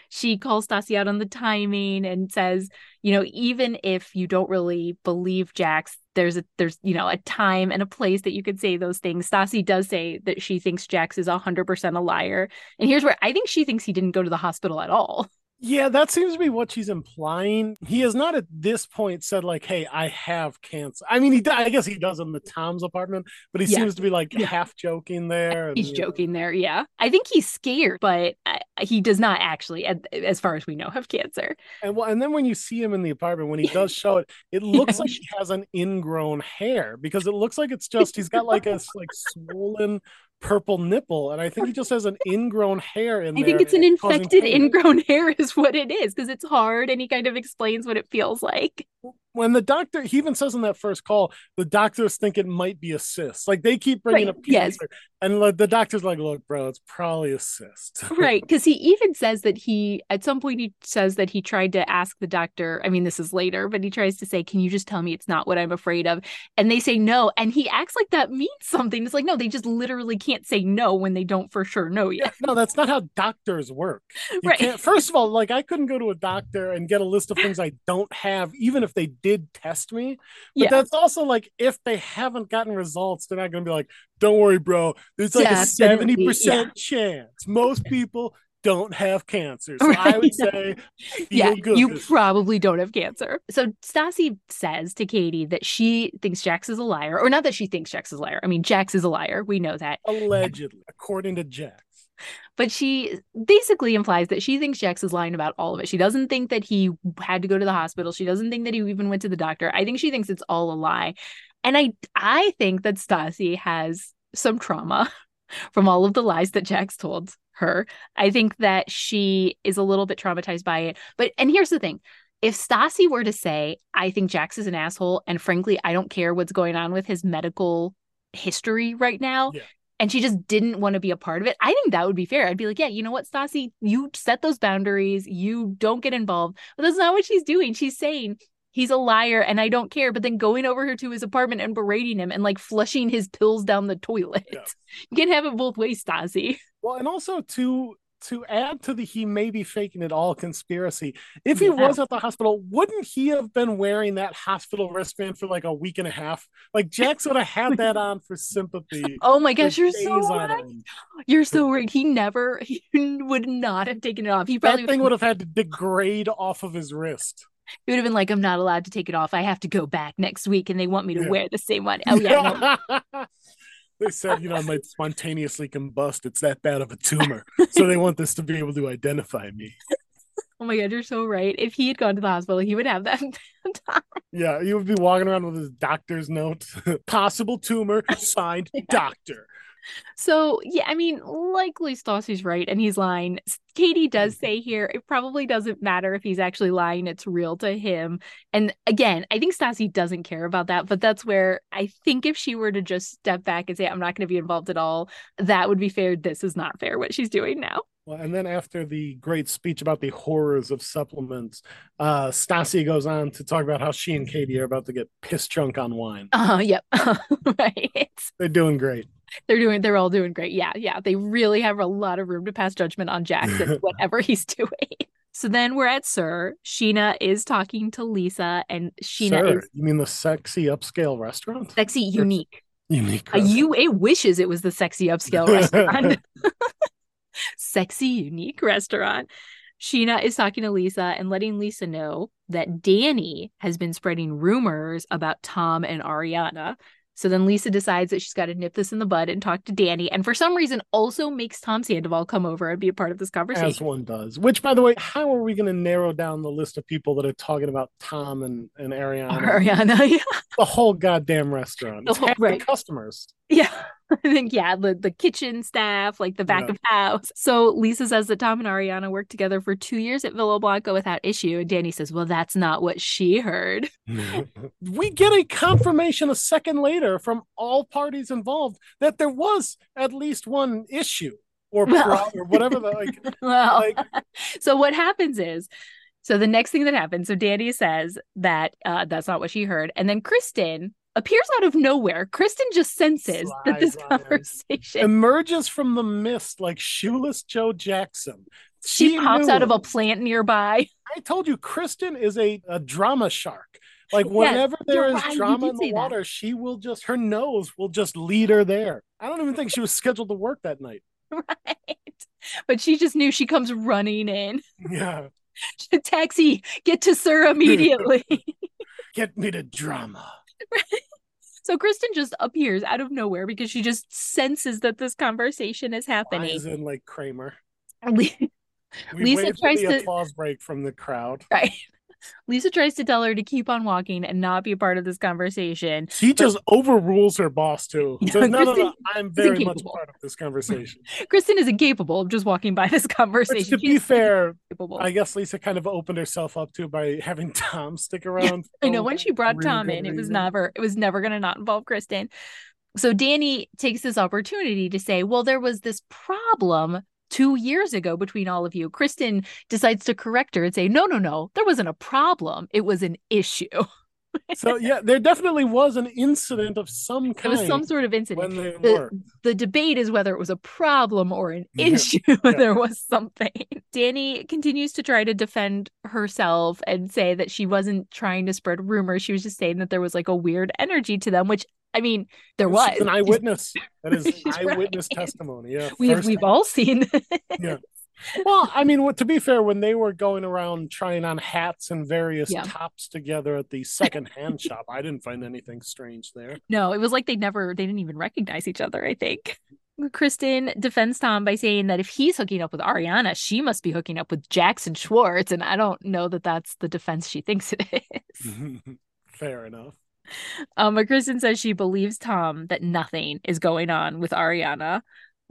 She calls Stassi out on the timing and says, you know, even if you don't really believe Jax, there's a there's you know a time and a place that you could say those things. Stassi does say that she thinks Jax is hundred percent a liar, and here's where I think she thinks he didn't go to the hospital at all. Yeah, that seems to be what she's implying. He has not at this point said like, "Hey, I have cancer." I mean, he I guess he does in the Tom's apartment, but he yeah. seems to be like yeah. half joking there. And, he's joking there. Yeah, I think he's scared, but uh, he does not actually, as far as we know, have cancer. And well, and then when you see him in the apartment, when he does show it, it looks like he has an ingrown hair because it looks like it's just he's got like a like swollen purple nipple, and I think he just has an ingrown hair in I think it's an infected ingrown hair, is what it is, because it's hard, and he kind of explains what it feels like when the doctor he even says in that first call the doctors think it might be a cyst like they keep bringing right. up yes. and like, the doctor's like look bro it's probably a cyst right because he even says that he at some point he says that he tried to ask the doctor i mean this is later but he tries to say can you just tell me it's not what i'm afraid of and they say no and he acts like that means something it's like no they just literally can't say no when they don't for sure know yet yeah, no that's not how doctors work you right. can't first of all like i couldn't go to a doctor and get a list of things i don't have even if they did test me. But yeah. that's also like if they haven't gotten results, they're not going to be like, "Don't worry, bro. There's like a seventy percent chance most people." Don't have cancer. So right. I would say, yeah, good. you probably don't have cancer. So Stassi says to Katie that she thinks Jax is a liar, or not that she thinks Jax is a liar. I mean, Jax is a liar. We know that. Allegedly, according to Jax but she basically implies that she thinks Jax is lying about all of it. She doesn't think that he had to go to the hospital. She doesn't think that he even went to the doctor. I think she thinks it's all a lie. And I I think that Stassi has some trauma from all of the lies that Jax told her. I think that she is a little bit traumatized by it. But and here's the thing. If Stassi were to say, I think Jax is an asshole, and frankly, I don't care what's going on with his medical history right now, yeah and she just didn't want to be a part of it, I think that would be fair. I'd be like, yeah, you know what, Stassi, you set those boundaries, you don't get involved. But that's not what she's doing. She's saying he's a liar and I don't care, but then going over here to his apartment and berating him and like flushing his pills down the toilet. Yeah. You can't have it both ways, Stassi. Well, and also to to add to the he may be faking it all conspiracy, if he yeah. was at the hospital, wouldn't he have been wearing that hospital wristband for like a week and a half? Like Jax would have had that on for sympathy. Oh my gosh, you're so right. You're so right. He never he would not have taken it off. He probably that thing would have had to degrade off of his wrist. It would have been like, I'm not allowed to take it off. I have to go back next week and they want me to yeah. wear the same one. Oh, yeah. No. they said, you know, I might spontaneously combust. It's that bad of a tumor. so they want this to be able to identify me. Oh my god, you're so right. If he had gone to the hospital, he would have that. yeah, he would be walking around with his doctor's note. Possible tumor, signed doctor. So yeah, I mean, likely Stassi's right, and he's lying. Katie does mm-hmm. say here it probably doesn't matter if he's actually lying; it's real to him. And again, I think Stassi doesn't care about that, but that's where I think if she were to just step back and say, "I'm not going to be involved at all," that would be fair. This is not fair what she's doing now. Well, and then after the great speech about the horrors of supplements, uh, Stassi goes on to talk about how she and Katie are about to get piss drunk on wine. Oh, uh, yep. right. They're doing great they're doing they're all doing great. Yeah, yeah. They really have a lot of room to pass judgment on Jackson, whatever he's doing. So then we're at SUR. Scheana is talking to Lisa, and Scheana. SUR, is. You mean the sexy upscale restaurant? Sexy, unique. Unique. Uh, you it wishes it was the sexy upscale restaurant. sexy, unique restaurant. Scheana is talking to Lisa and letting Lisa know that Danny has been spreading rumors about Tom and Ariana. So then Lisa decides that she's got to nip this in the bud and talk to Danny, and for some reason also makes Tom Sandoval come over and be a part of this conversation. As one does. Which, by the way, how are we going to narrow down the list of people that are talking about Tom and, and Ariana? Ariana, yeah. The whole goddamn restaurant. The whole, right. customers. Yeah. I think, yeah, the, the kitchen staff, like the back yeah. of house. So Lisa says that Tom and Ariana worked together for two years at Villa Blanca without issue. And Danny says, well, that's not what she heard. we get a confirmation a second later from all parties involved that there was at least one issue or, well, or whatever. The, like, well, like... so what happens is, so the next thing that happens, so Danny says that uh, that's not what she heard. And then Kristen appears out of nowhere. Kristen just senses Slides that this conversation emerges from the mist like shoeless Joe Jackson. She, she pops out of a plant nearby. I told you, Kristen is a, a drama shark. Like whenever yes, there is right, drama in the water, that. she will just her nose will just lead her there. I don't even think she was scheduled to work that night. Right. But she just knew she comes running in. Yeah. Taxi, get to SUR immediately. get me to drama. So Kristen just appears out of nowhere because she just senses that this conversation is happening. As in like Kramer. Lisa tries to applause break from the crowd. Right. Lisa tries to tell her to keep on walking and not be a part of this conversation. She just overrules her boss too. So, no, no, no, I'm very much part of this conversation. Kristen is incapable of just walking by this conversation. To She's be fair, incapable. I guess Lisa kind of opened herself up to by having Tom stick around. I know when she brought Tom in, reason. it was never it was never going to not involve Kristen. So Danny takes this opportunity to say, well, there was this problem two years ago between all of you. Kristen decides to correct her and say, no, no, no, there wasn't a problem. It was an issue. so yeah, there definitely was an incident of some kind. It was some sort of incident. The, the, debate is whether it was a problem or an issue. Yeah. there was something. Danny continues to try to defend herself and say that she wasn't trying to spread rumors. She was just saying that there was like a weird energy to them, which I mean, there was an eyewitness. That is eyewitness right. testimony. Yeah, we've we've all seen. yeah. Well, I mean, to be fair, when they were going around trying on hats and various yeah. tops together at the second-hand shop, I didn't find anything strange there. No, it was like they never, they didn't even recognize each other. I think. Kristen defends Tom by saying that if he's hooking up with Ariana, she must be hooking up with Jackson Schwartz, and I don't know that that's the defense she thinks it is. fair enough. Um, but Kristen says she believes Tom that nothing is going on with Ariana.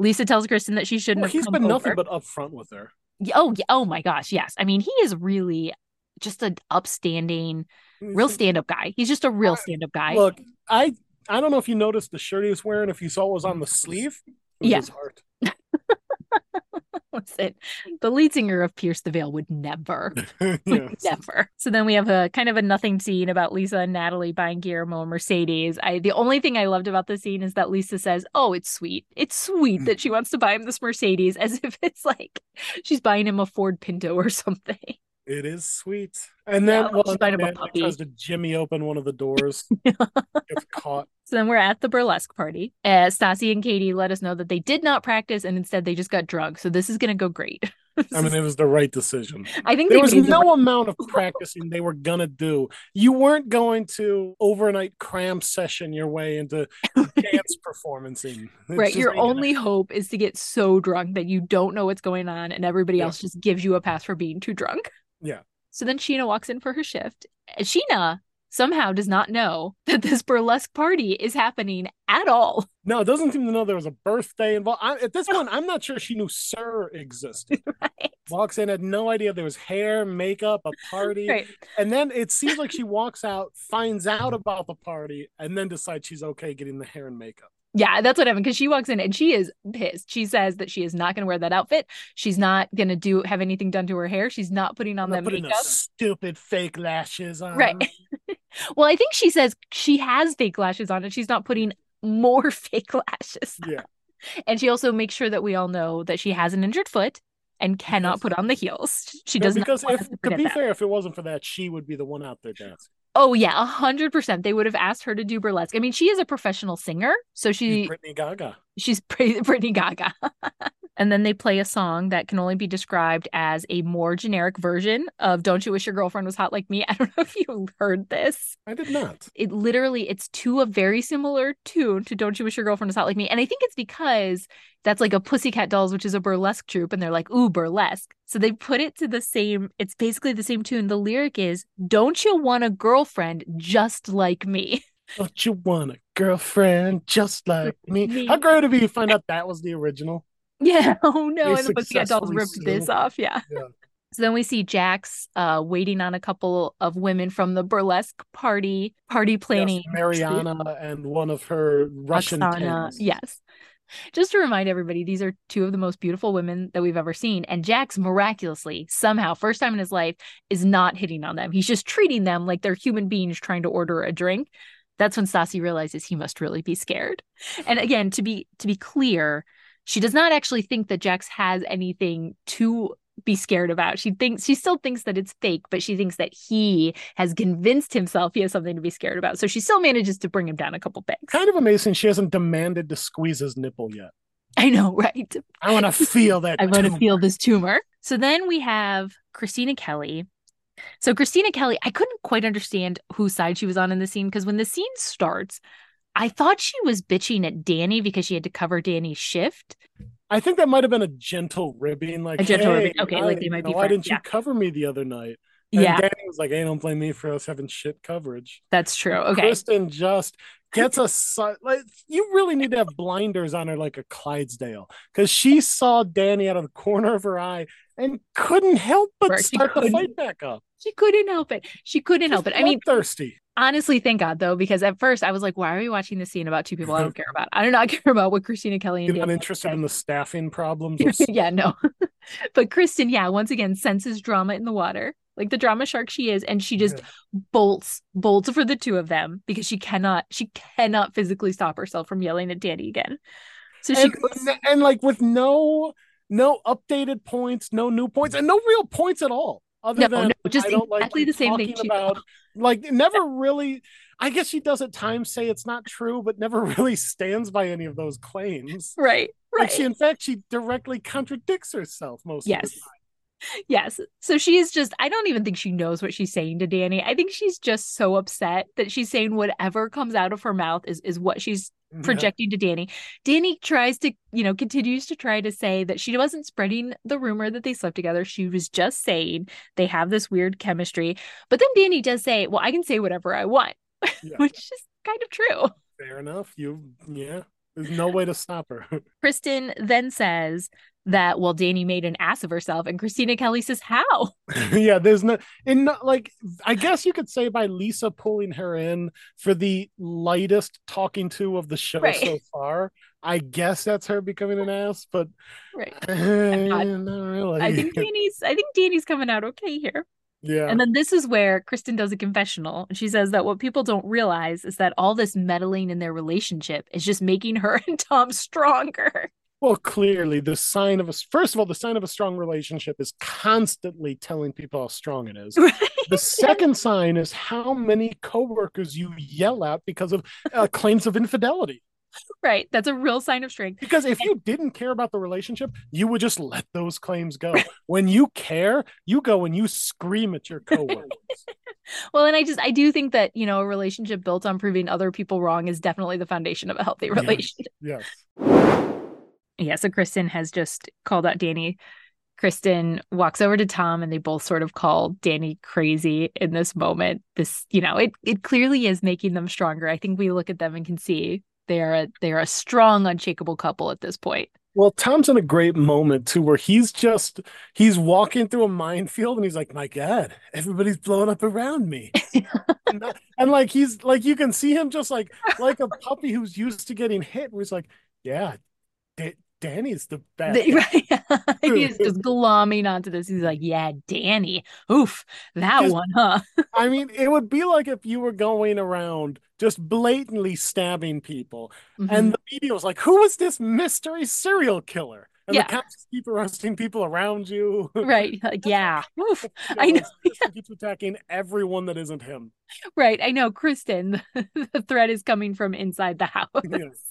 Lisa tells Kristen that she shouldn't. Well, he's been over. nothing but upfront with her. Oh, oh my gosh, yes. I mean, he is really just an upstanding, real stand-up guy. He's just a real stand-up guy. Look, I I don't know if you noticed the shirt he was wearing. If you saw what was on the sleeve, yeah. his heart. Listen, the lead singer of Pierce the Veil would never, would never. So then we have a kind of a nothing scene about Lisa and Nathalie buying Guillermo a Mercedes. I the only thing I loved about the scene is that Lisa says, "Oh, it's sweet. It's sweet that she wants to buy him this Mercedes," as if it's like she's buying him a Ford Pinto or something. It is sweet. And then yeah, well, tries to jimmy open one of the doors, gets caught. So then we're at the burlesque party. Uh, Stassi and Katie let us know that they did not practice and instead they just got drunk. So this is going to go great. I mean, it was the right decision. I think there was no amount of practicing they were gonna do. You weren't going to overnight cram session your way into dance performancing. It's right. Your only gonna... hope is to get so drunk that you don't know what's going on, and everybody yeah. else just gives you a pass for being too drunk. Yeah. So then Scheana walks in for her shift. Scheana somehow does not know that this burlesque party is happening at all. No, it doesn't seem to know there was a birthday involved. I, at this point, I'm not sure she knew SUR existed. right. Walks in, had no idea there was hair, makeup, a party. Right. And then it seems like she walks out, finds out about the party, and then decides she's okay getting the hair and makeup. Yeah, that's what happened because she walks in and she is pissed. She says that she is not going to wear that outfit. She's not going to do have anything done to her hair. She's not putting on that makeup. stupid fake lashes on. Right. well, I think she says she has fake lashes on and she's not putting more fake lashes. Yeah. And she also makes sure that we all know that she has an injured foot and cannot yes. put on the heels. She does no, because not. Because to, to be that. fair, if it wasn't for that, she would be the one out there dancing. Oh yeah, a hundred percent. They would have asked her to do burlesque. I mean, she is a professional singer, so she she's Brittany Gaga. She's Brittany Gaga. and then they play a song that can only be described as a more generic version of "Don't You Wish Your Girlfriend Was Hot Like Me." I don't know if you heard this. I did not. It literally it's to a very similar tune to "Don't You Wish Your Girlfriend Was Hot Like Me," and I think it's because that's like a Pussycat Dolls, which is a burlesque troupe, and they're like, "Ooh, burlesque." So they put it to the same. It's basically the same tune. The lyric is, "Don't you want a girlfriend just like me?" Don't you want a girlfriend just like me? me. How great would it be to find out that was the original? Yeah. Oh no. and the Pussycat Dolls ripped this off. Yeah. yeah. So then we see Jax uh, waiting on a couple of women from the burlesque party, party planning. Yes, Mariana and one of her Russian. Yes. Just to remind everybody, these are two of the most beautiful women that we've ever seen. And Jax miraculously, somehow, first time in his life, is not hitting on them. He's just treating them like they're human beings trying to order a drink. That's when Stassi realizes he must really be scared. And again, to be to be clear, she does not actually think that Jax has anything to be scared about. She thinks she still thinks that it's fake, but she thinks that he has convinced himself he has something to be scared about. So she still manages to bring him down a couple pegs. Kind of amazing she hasn't demanded to squeeze his nipple yet. I know, right? I want to feel that. I want to feel this tumor. So then we have Kristina Kelly. So Kristina Kelly, I couldn't quite understand whose side she was on in the scene because when the scene starts, I thought she was bitching at Danny because she had to cover Danny's shift. I think that might have been a gentle ribbing, like a gentle hey, ribbing. Okay, like they might be. Why didn't yeah. you cover me the other night? And yeah, Danny was like, "Hey, don't blame me for us having shit coverage." That's true. Okay, Kristen just gets a like. You really need to have blinders on her, like a Clydesdale, because she saw Danny out of the corner of her eye and couldn't help but start the fight back up. She couldn't help it. She couldn't She's help it. I mean, thirsty honestly thank god though because at first i was like why are we watching this scene about two people i don't care about? I do not care about what Kristina kelly and not interested in the staffing problems yeah no. But kristen yeah once again senses drama in the water like the drama shark she is and she just yeah. bolts bolts for the two of them because she cannot she cannot physically stop herself from yelling at danny again. So she and, goes, and like with no no updated points no new points and no real points at all other no, than no, just exactly like the same thing about like never really I guess she does at times say it's not true, but never really stands by any of those claims. Right. Right. Like she in fact she directly contradicts herself most yes. of the time. Yes. So she's just, I don't even think she knows what she's saying to Danny. I think she's just so upset that she's saying whatever comes out of her mouth is, is what she's projecting yeah. to Danny. Danny tries to, you know, continues to try to say that she wasn't spreading the rumor that they slept together. She was just saying they have this weird chemistry. But then Danny does say, well, I can say whatever I want, yeah. which is kind of true. Fair enough. You, yeah. There's no way to stop her. Kristen then says that well Danny made an ass of herself and kristina Kelly says how yeah there's no in like I guess you could say by Lisa pulling her in for the lightest talking to of the show right. so far I guess that's her becoming an ass but right not, eh, not really. I think Danny's I think Danny's coming out okay here yeah. And then this is where Kristen does a confessional. And she says that what people don't realize is that all this meddling in their relationship is just making her and Tom stronger. Well, clearly, the sign of a first of all, the sign of a strong relationship is constantly telling people how strong it is. Right? The second sign is how many coworkers you yell at because of uh, claims of infidelity. right. That's a real sign of strength. Because if you didn't care about the relationship, you would just let those claims go. when you care, you go and you scream at your coworkers. well, and I just I do think that, you know, a relationship built on proving other people wrong is definitely the foundation of a healthy relationship. Yes. yes. Yeah, so Kristen has just called out Danny Kristen walks over to Tom and they both sort of call Danny crazy in this moment. This, you know, it it clearly is making them stronger. I think we look at them and can see they are a, they are a strong, unshakable couple at this point. Well, Tom's in a great moment too, where he's just he's walking through a minefield and he's like, "My God, everybody's blowing up around me," and, that, and, like he's like you can see him just like like a puppy who's used to getting hit. Where he's like, "Yeah, Danny's the best. Right. He's just glomming onto this. He's like, yeah, Danny. Oof, that one, huh? I mean, it would be like if you were going around just blatantly stabbing people, mm-hmm. and the media was like, who is this mystery serial killer? And yeah. the cops keep arresting people around you. Right. Like, yeah. Oof. I know. Kristen keeps attacking everyone that isn't him. Right. I know. Kristen, the threat is coming from inside the house. Yes.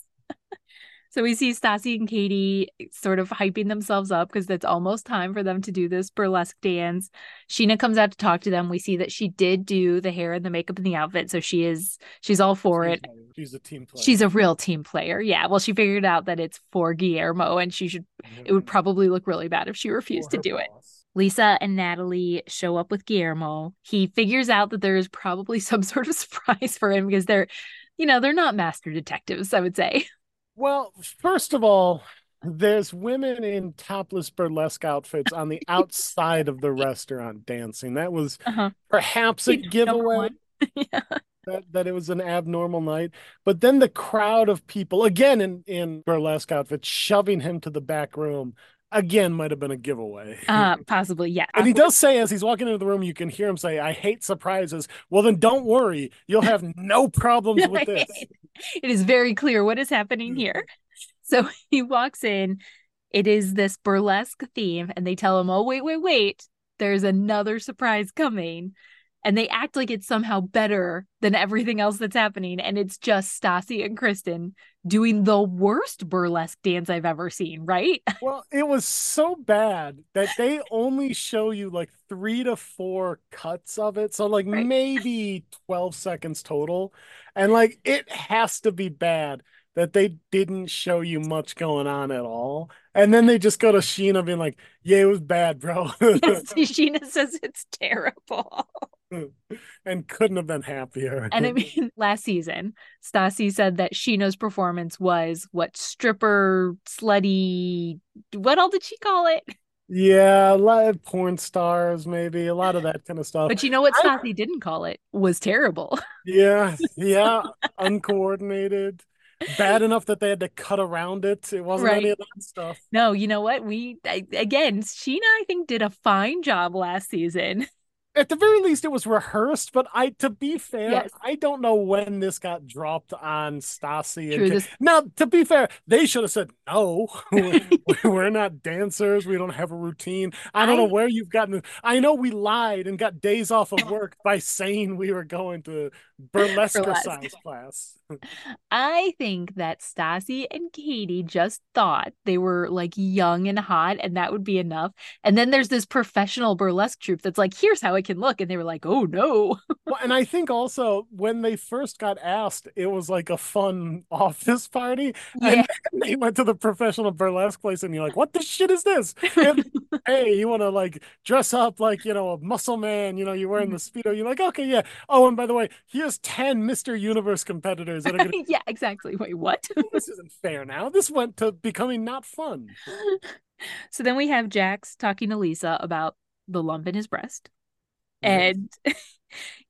So we see Stassi and Katie sort of hyping themselves up because it's almost time for them to do this burlesque dance. Scheana comes out to talk to them. We see that she did do the hair and the makeup and the outfit, so she is she's all for she's it. She's a team player. She's a real team player. Yeah. Well, she figured out that it's for Guillermo, and she should. Mm-hmm. It would probably look really bad if she refused to do boss. it. Lisa and Nathalie show up with Guillermo. He figures out that there is probably some sort of surprise for him because they're, you know, they're not master detectives, I would say. Well, first of all, there's women in topless burlesque outfits on the outside of the restaurant dancing. That was uh-huh. perhaps a giveaway. yeah. That, that it was an abnormal night. But then the crowd of people, again in, in burlesque outfits, shoving him to the back room again might have been a giveaway. Uh possibly, yeah. And he does say as he's walking into the room, you can hear him say, I hate surprises. Well then don't worry. You'll have no problems with this. it is very clear what is happening mm-hmm. here. So he walks in. It is this burlesque theme, and they tell him, Oh, wait, wait, wait. There's another surprise coming. And they act like it's somehow better than everything else that's happening. And it's just Stassi and Kristen doing the worst burlesque dance I've ever seen, right? Well, it was so bad that they only show you like three to four cuts of it. So, like, right. maybe 12 seconds total. And like, it has to be bad that they didn't show you much going on at all. And then they just go to Scheana being like, yeah, it was bad, bro. yes, Scheana says it's terrible. and couldn't have been happier. and I mean, last season, Stassi said that Scheana's performance was what stripper, slutty, what all did she call it? Yeah, a lot of porn stars, maybe a lot of that kind of stuff. But you know what Stassi didn't call it was terrible. Yeah, yeah, uncoordinated, bad enough that they had to cut around it. It wasn't right. any of that stuff. No, you know what? We I, again, Scheana, I think, did a fine job last season at the very least it was rehearsed but i to be fair yes. i don't know when this got dropped on Stassi and this... now to be fair they should have said no we're, not dancers we don't have a routine i don't I... know where you've gotten i know we lied and got days off of work by saying we were going to burlesque, burlesque. class i think that Stassi and katie just thought they were like young and hot and that would be enough and then there's this professional burlesque troupe that's like here's how can look and they were like oh no. Well and i think also when they first got asked it was like a fun office party yeah. and they went to the professional burlesque place and you're like what the shit is this? And, hey you want to like dress up like you know a muscle man you know you're wearing the mm-hmm. speedo you're like okay yeah. Oh and by the way here's 10 mr universe competitors that are gonna yeah exactly. Wait what? This isn't fair now. This went to becoming not fun. So then we have jax talking to lisa about the lump in his breast and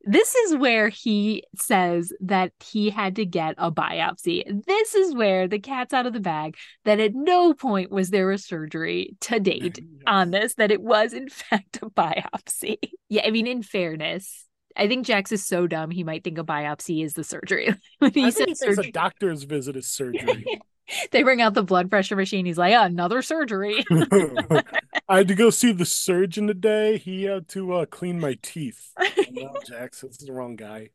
this is where he says that he had to get a biopsy. This is where the cat's out of the bag that at no point was there a surgery to date yes. on this, that it was in fact a biopsy. Yeah, I mean, in fairness, I think Jax is so dumb he might think a biopsy is the surgery. when he I says surgery. a doctor's visit is surgery. they bring out the blood pressure machine. He's like, oh, another surgery. I had to go see the surgeon today. He had to uh, clean my teeth. no, Jax, this is the wrong guy.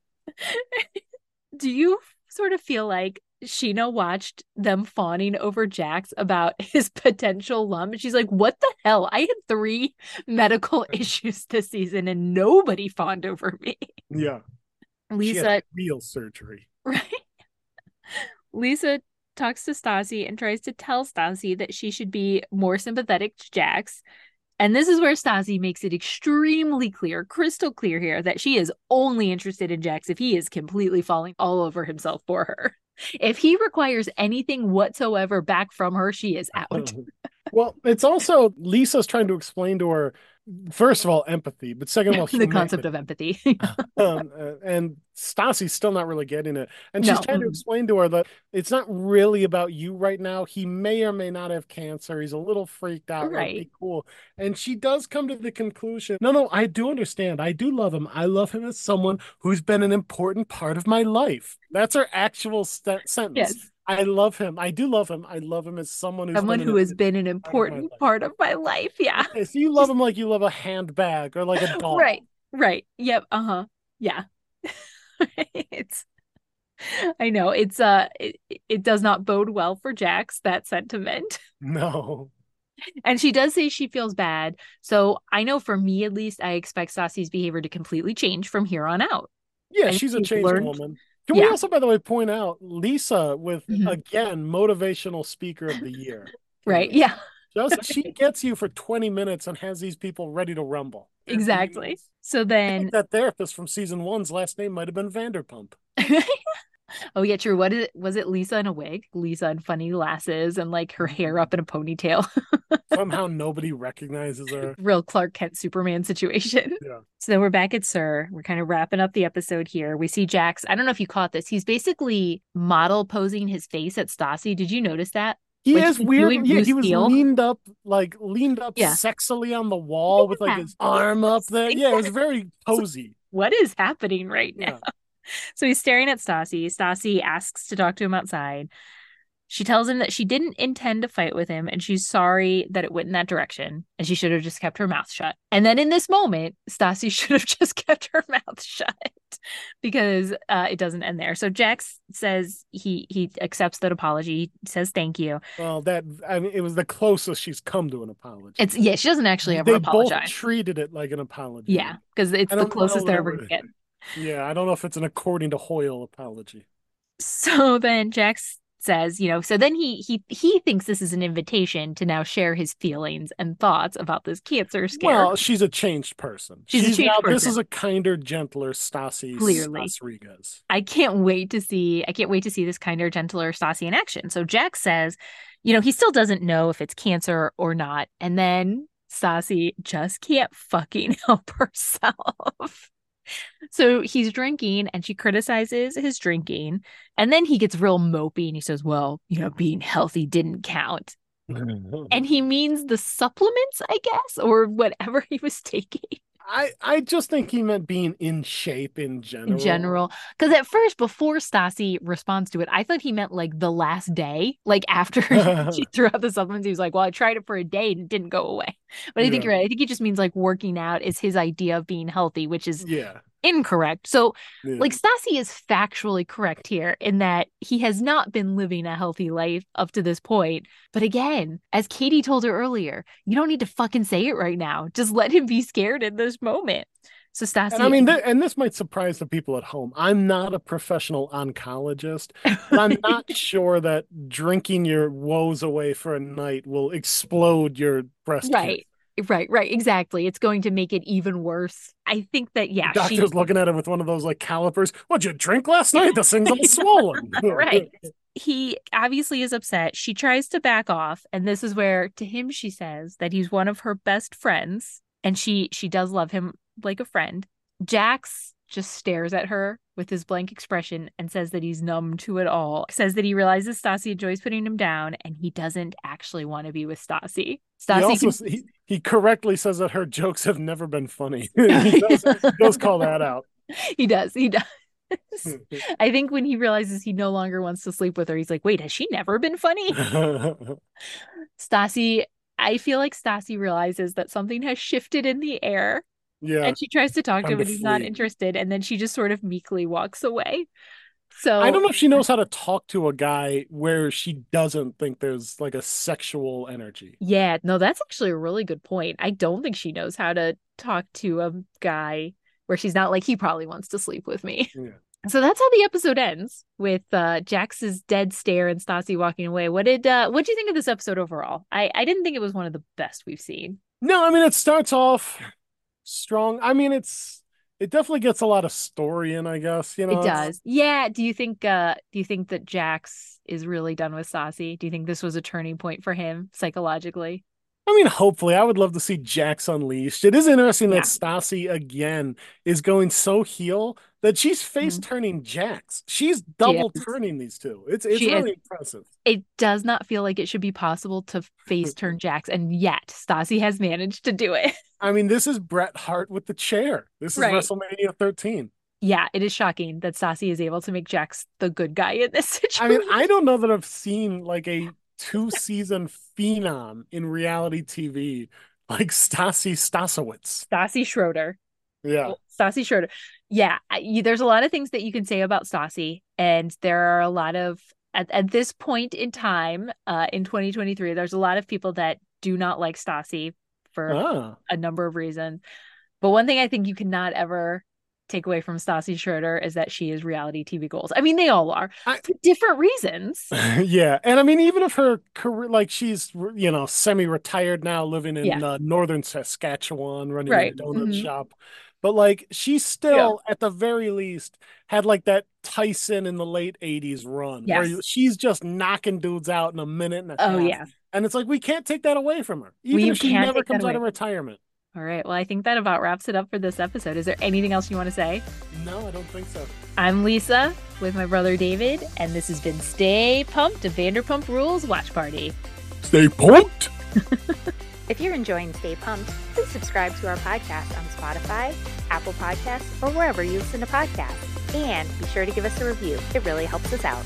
Do you sort of feel like Scheana watched them fawning over Jax about his potential lump. She's like, What the hell? I had three medical issues this season and nobody fawned over me. Yeah. Lisa real surgery. Right. Lisa talks to Stassi and tries to tell Stassi that she should be more sympathetic to Jax. And this is where Stassi makes it extremely clear, crystal clear here, that she is only interested in Jax if he is completely falling all over himself for her. If he requires anything whatsoever back from her, she is out. well, it's also Lisa's trying to explain to her first of all empathy but second of all the concept of empathy. Um, uh, and Stassi's still not really getting it. And she's no. trying to explain to her that it's not really about you right now. He may or may not have cancer. He's a little freaked out. Right. like, cool. And she does come to the conclusion no no i do understand. I do love him. I love him as someone who's been an important part of my life. That's her actual st- sentence. Yes I love him. I do love him. I love him as someone who's someone who has been an important part of my life. Yeah. Okay, so you love him like you love a handbag or like a doll. Right. Right. Yep. Uh huh. Yeah. it's. I know it's uh it, it does not bode well for Jax that sentiment. No. And she does say she feels bad. So I know for me at least, I expect Stassi's behavior to completely change from here on out. Yeah, she's a changed learned, woman. Can yeah. we also, by the way, point out Lisa with mm-hmm. again motivational speaker of the year? right. Yeah. Just she gets you for 20 minutes and has these people ready to rumble. Exactly. So then that therapist from season one's last name might have been Vanderpump. oh yeah, true. What is it? Was it Lisa in a wig? Lisa in funny glasses and like her hair up in a ponytail. Somehow nobody recognizes her. Real Clark Kent Superman situation. Yeah. So then we're back at Sir. We're kind of wrapping up the episode here. We see Jax. I don't know if you caught this. He's basically model posing his face at Stassi. Did you notice that? He like, has weird. Yeah, he was leaned up, like leaned up yeah. sexily on the wall with like his arm up there. Yeah, it was very posy. what is happening right now? So he's staring at Stassi. Stassi asks to talk to him outside. She tells him that she didn't intend to fight with him and she's sorry that it went in that direction and she should have just kept her mouth shut. And then in this moment, Stassi should have just kept her mouth shut because uh, it doesn't end there. So Jax says he he accepts that apology, He says thank you. Well, that I mean, it was the closest she's come to an apology. It's yeah, she doesn't actually ever they apologize. Both treated it like an apology. Yeah, because it's the closest they're ever gonna get. Yeah, I don't know if it's an according to Hoyle apology. So then Jax says, you know, so then he he he thinks this is an invitation to now share his feelings and thoughts about this cancer scare. Well, she's a changed person. She's, she's a changed now, person. This is a kinder, gentler Stassi Clearly. Rodriguez. I can't wait to see I can't wait to see this kinder, gentler Stassi in action. So Jax says, you know, he still doesn't know if it's cancer or not. And then Stassi just can't fucking help herself. So he's drinking and she criticizes his drinking. And then he gets real mopey and he says, Well, you know, being healthy didn't count. and he means the supplements, I guess, or whatever he was taking. I, I just think he meant being in shape in general. In general. Because at first, before Stassi responds to it, I thought he meant like the last day. Like after she threw out the supplements, he was like, Well, I tried it for a day and it didn't go away. But I yeah. think you're right. I think he just means like working out is his idea of being healthy, which is yeah incorrect. So, yeah. like, Stassi is factually correct here in that he has not been living a healthy life up to this point. But again, as Katie told her earlier, you don't need to fucking say it right now. Just let him be scared in this moment. So Stassi, and I mean, th- and this might surprise the people at home. I'm not a professional oncologist, I'm not sure that drinking your woes away for a night will explode your breast. Right. Right, right, exactly. It's going to make it even worse. I think that yeah. The doctor's she... looking at him with one of those like calipers. What'd you drink last night? This thing's all swollen. right. He obviously is upset. She tries to back off, and this is where to him she says that he's one of her best friends, and she she does love him like a friend. Jax just stares at her with his blank expression and says that he's numb to it all. Says that he realizes Stassi enjoys putting him down and he doesn't actually want to be with Stassi. Stassi he, also, can... he, he, correctly says that her jokes have never been funny. he, does, he does call that out. He does. He does. I think when he realizes he no longer wants to sleep with her, he's like, wait, has she never been funny? Stassi, I feel like Stassi realizes that something has shifted in the air yeah. And she tries to talk to him and he's not interested. And then she just sort of meekly walks away. So I don't know if she knows how to talk to a guy where she doesn't think there's like a sexual energy. Yeah, no, that's actually a really good point. I don't think she knows how to talk to a guy where she's not like he probably wants to sleep with me. Yeah. So that's how the episode ends with uh Jax's dead stare and Stassi walking away. What did uh what do you think of this episode overall? I I didn't think it was one of the best we've seen. No, I mean it starts off strong. I mean it's it definitely gets a lot of story in, I guess, you know. It does. Yeah, do you think uh do you think that Jax is really done with Stassi? Do you think this was a turning point for him psychologically? I mean, hopefully, I would love to see Jax unleashed. It is interesting yeah. that Stassi again is going so heel that she's face turning mm-hmm. Jax. She's double she turning these two. It's it's she really is. impressive. It does not feel like it should be possible to face turn Jax, and yet Stassi has managed to do it. I mean, this is Bret Hart with the chair. This is right. WrestleMania 13. Yeah, it is shocking that Stassi is able to make Jax the good guy in this situation. I mean, I don't know that I've seen like a two season phenom in reality TV like Stassi Stasowitz. Stassi Schroeder. Yeah. Oh, Stassi Schroeder. Yeah. I, there's a lot of things that you can say about Stassi, and there are a lot of, at, at this point in time, uh, in 2023, there's a lot of people that do not like Stassi for ah. a number of reasons. But one thing I think you cannot ever take away from Stassi Schroeder is that she is reality TV goals. I mean, they all are I, for different reasons. yeah, and I mean, even if her career, like she's you know semi-retired now, living in yeah. uh, northern Saskatchewan, running right. a donut mm-hmm. shop. But like she still, yeah. at the very least, had like that Tyson in the late '80s run, yes. where she's just knocking dudes out in a minute and a oh, half. Oh yeah, and it's like we can't take that away from her, even we if she never comes out of retirement. All right. Well, I think that about wraps it up for this episode. Is there anything else you want to say? No, I don't think so. I'm Lisa with my brother David, and this has been Stay Pumped, a Vanderpump Rules watch party. Stay pumped. if you're enjoying Stay Pumped, please subscribe to our podcast on Spotify, Apple Podcasts, or wherever you listen to podcasts. And be sure to give us a review. It really helps us out.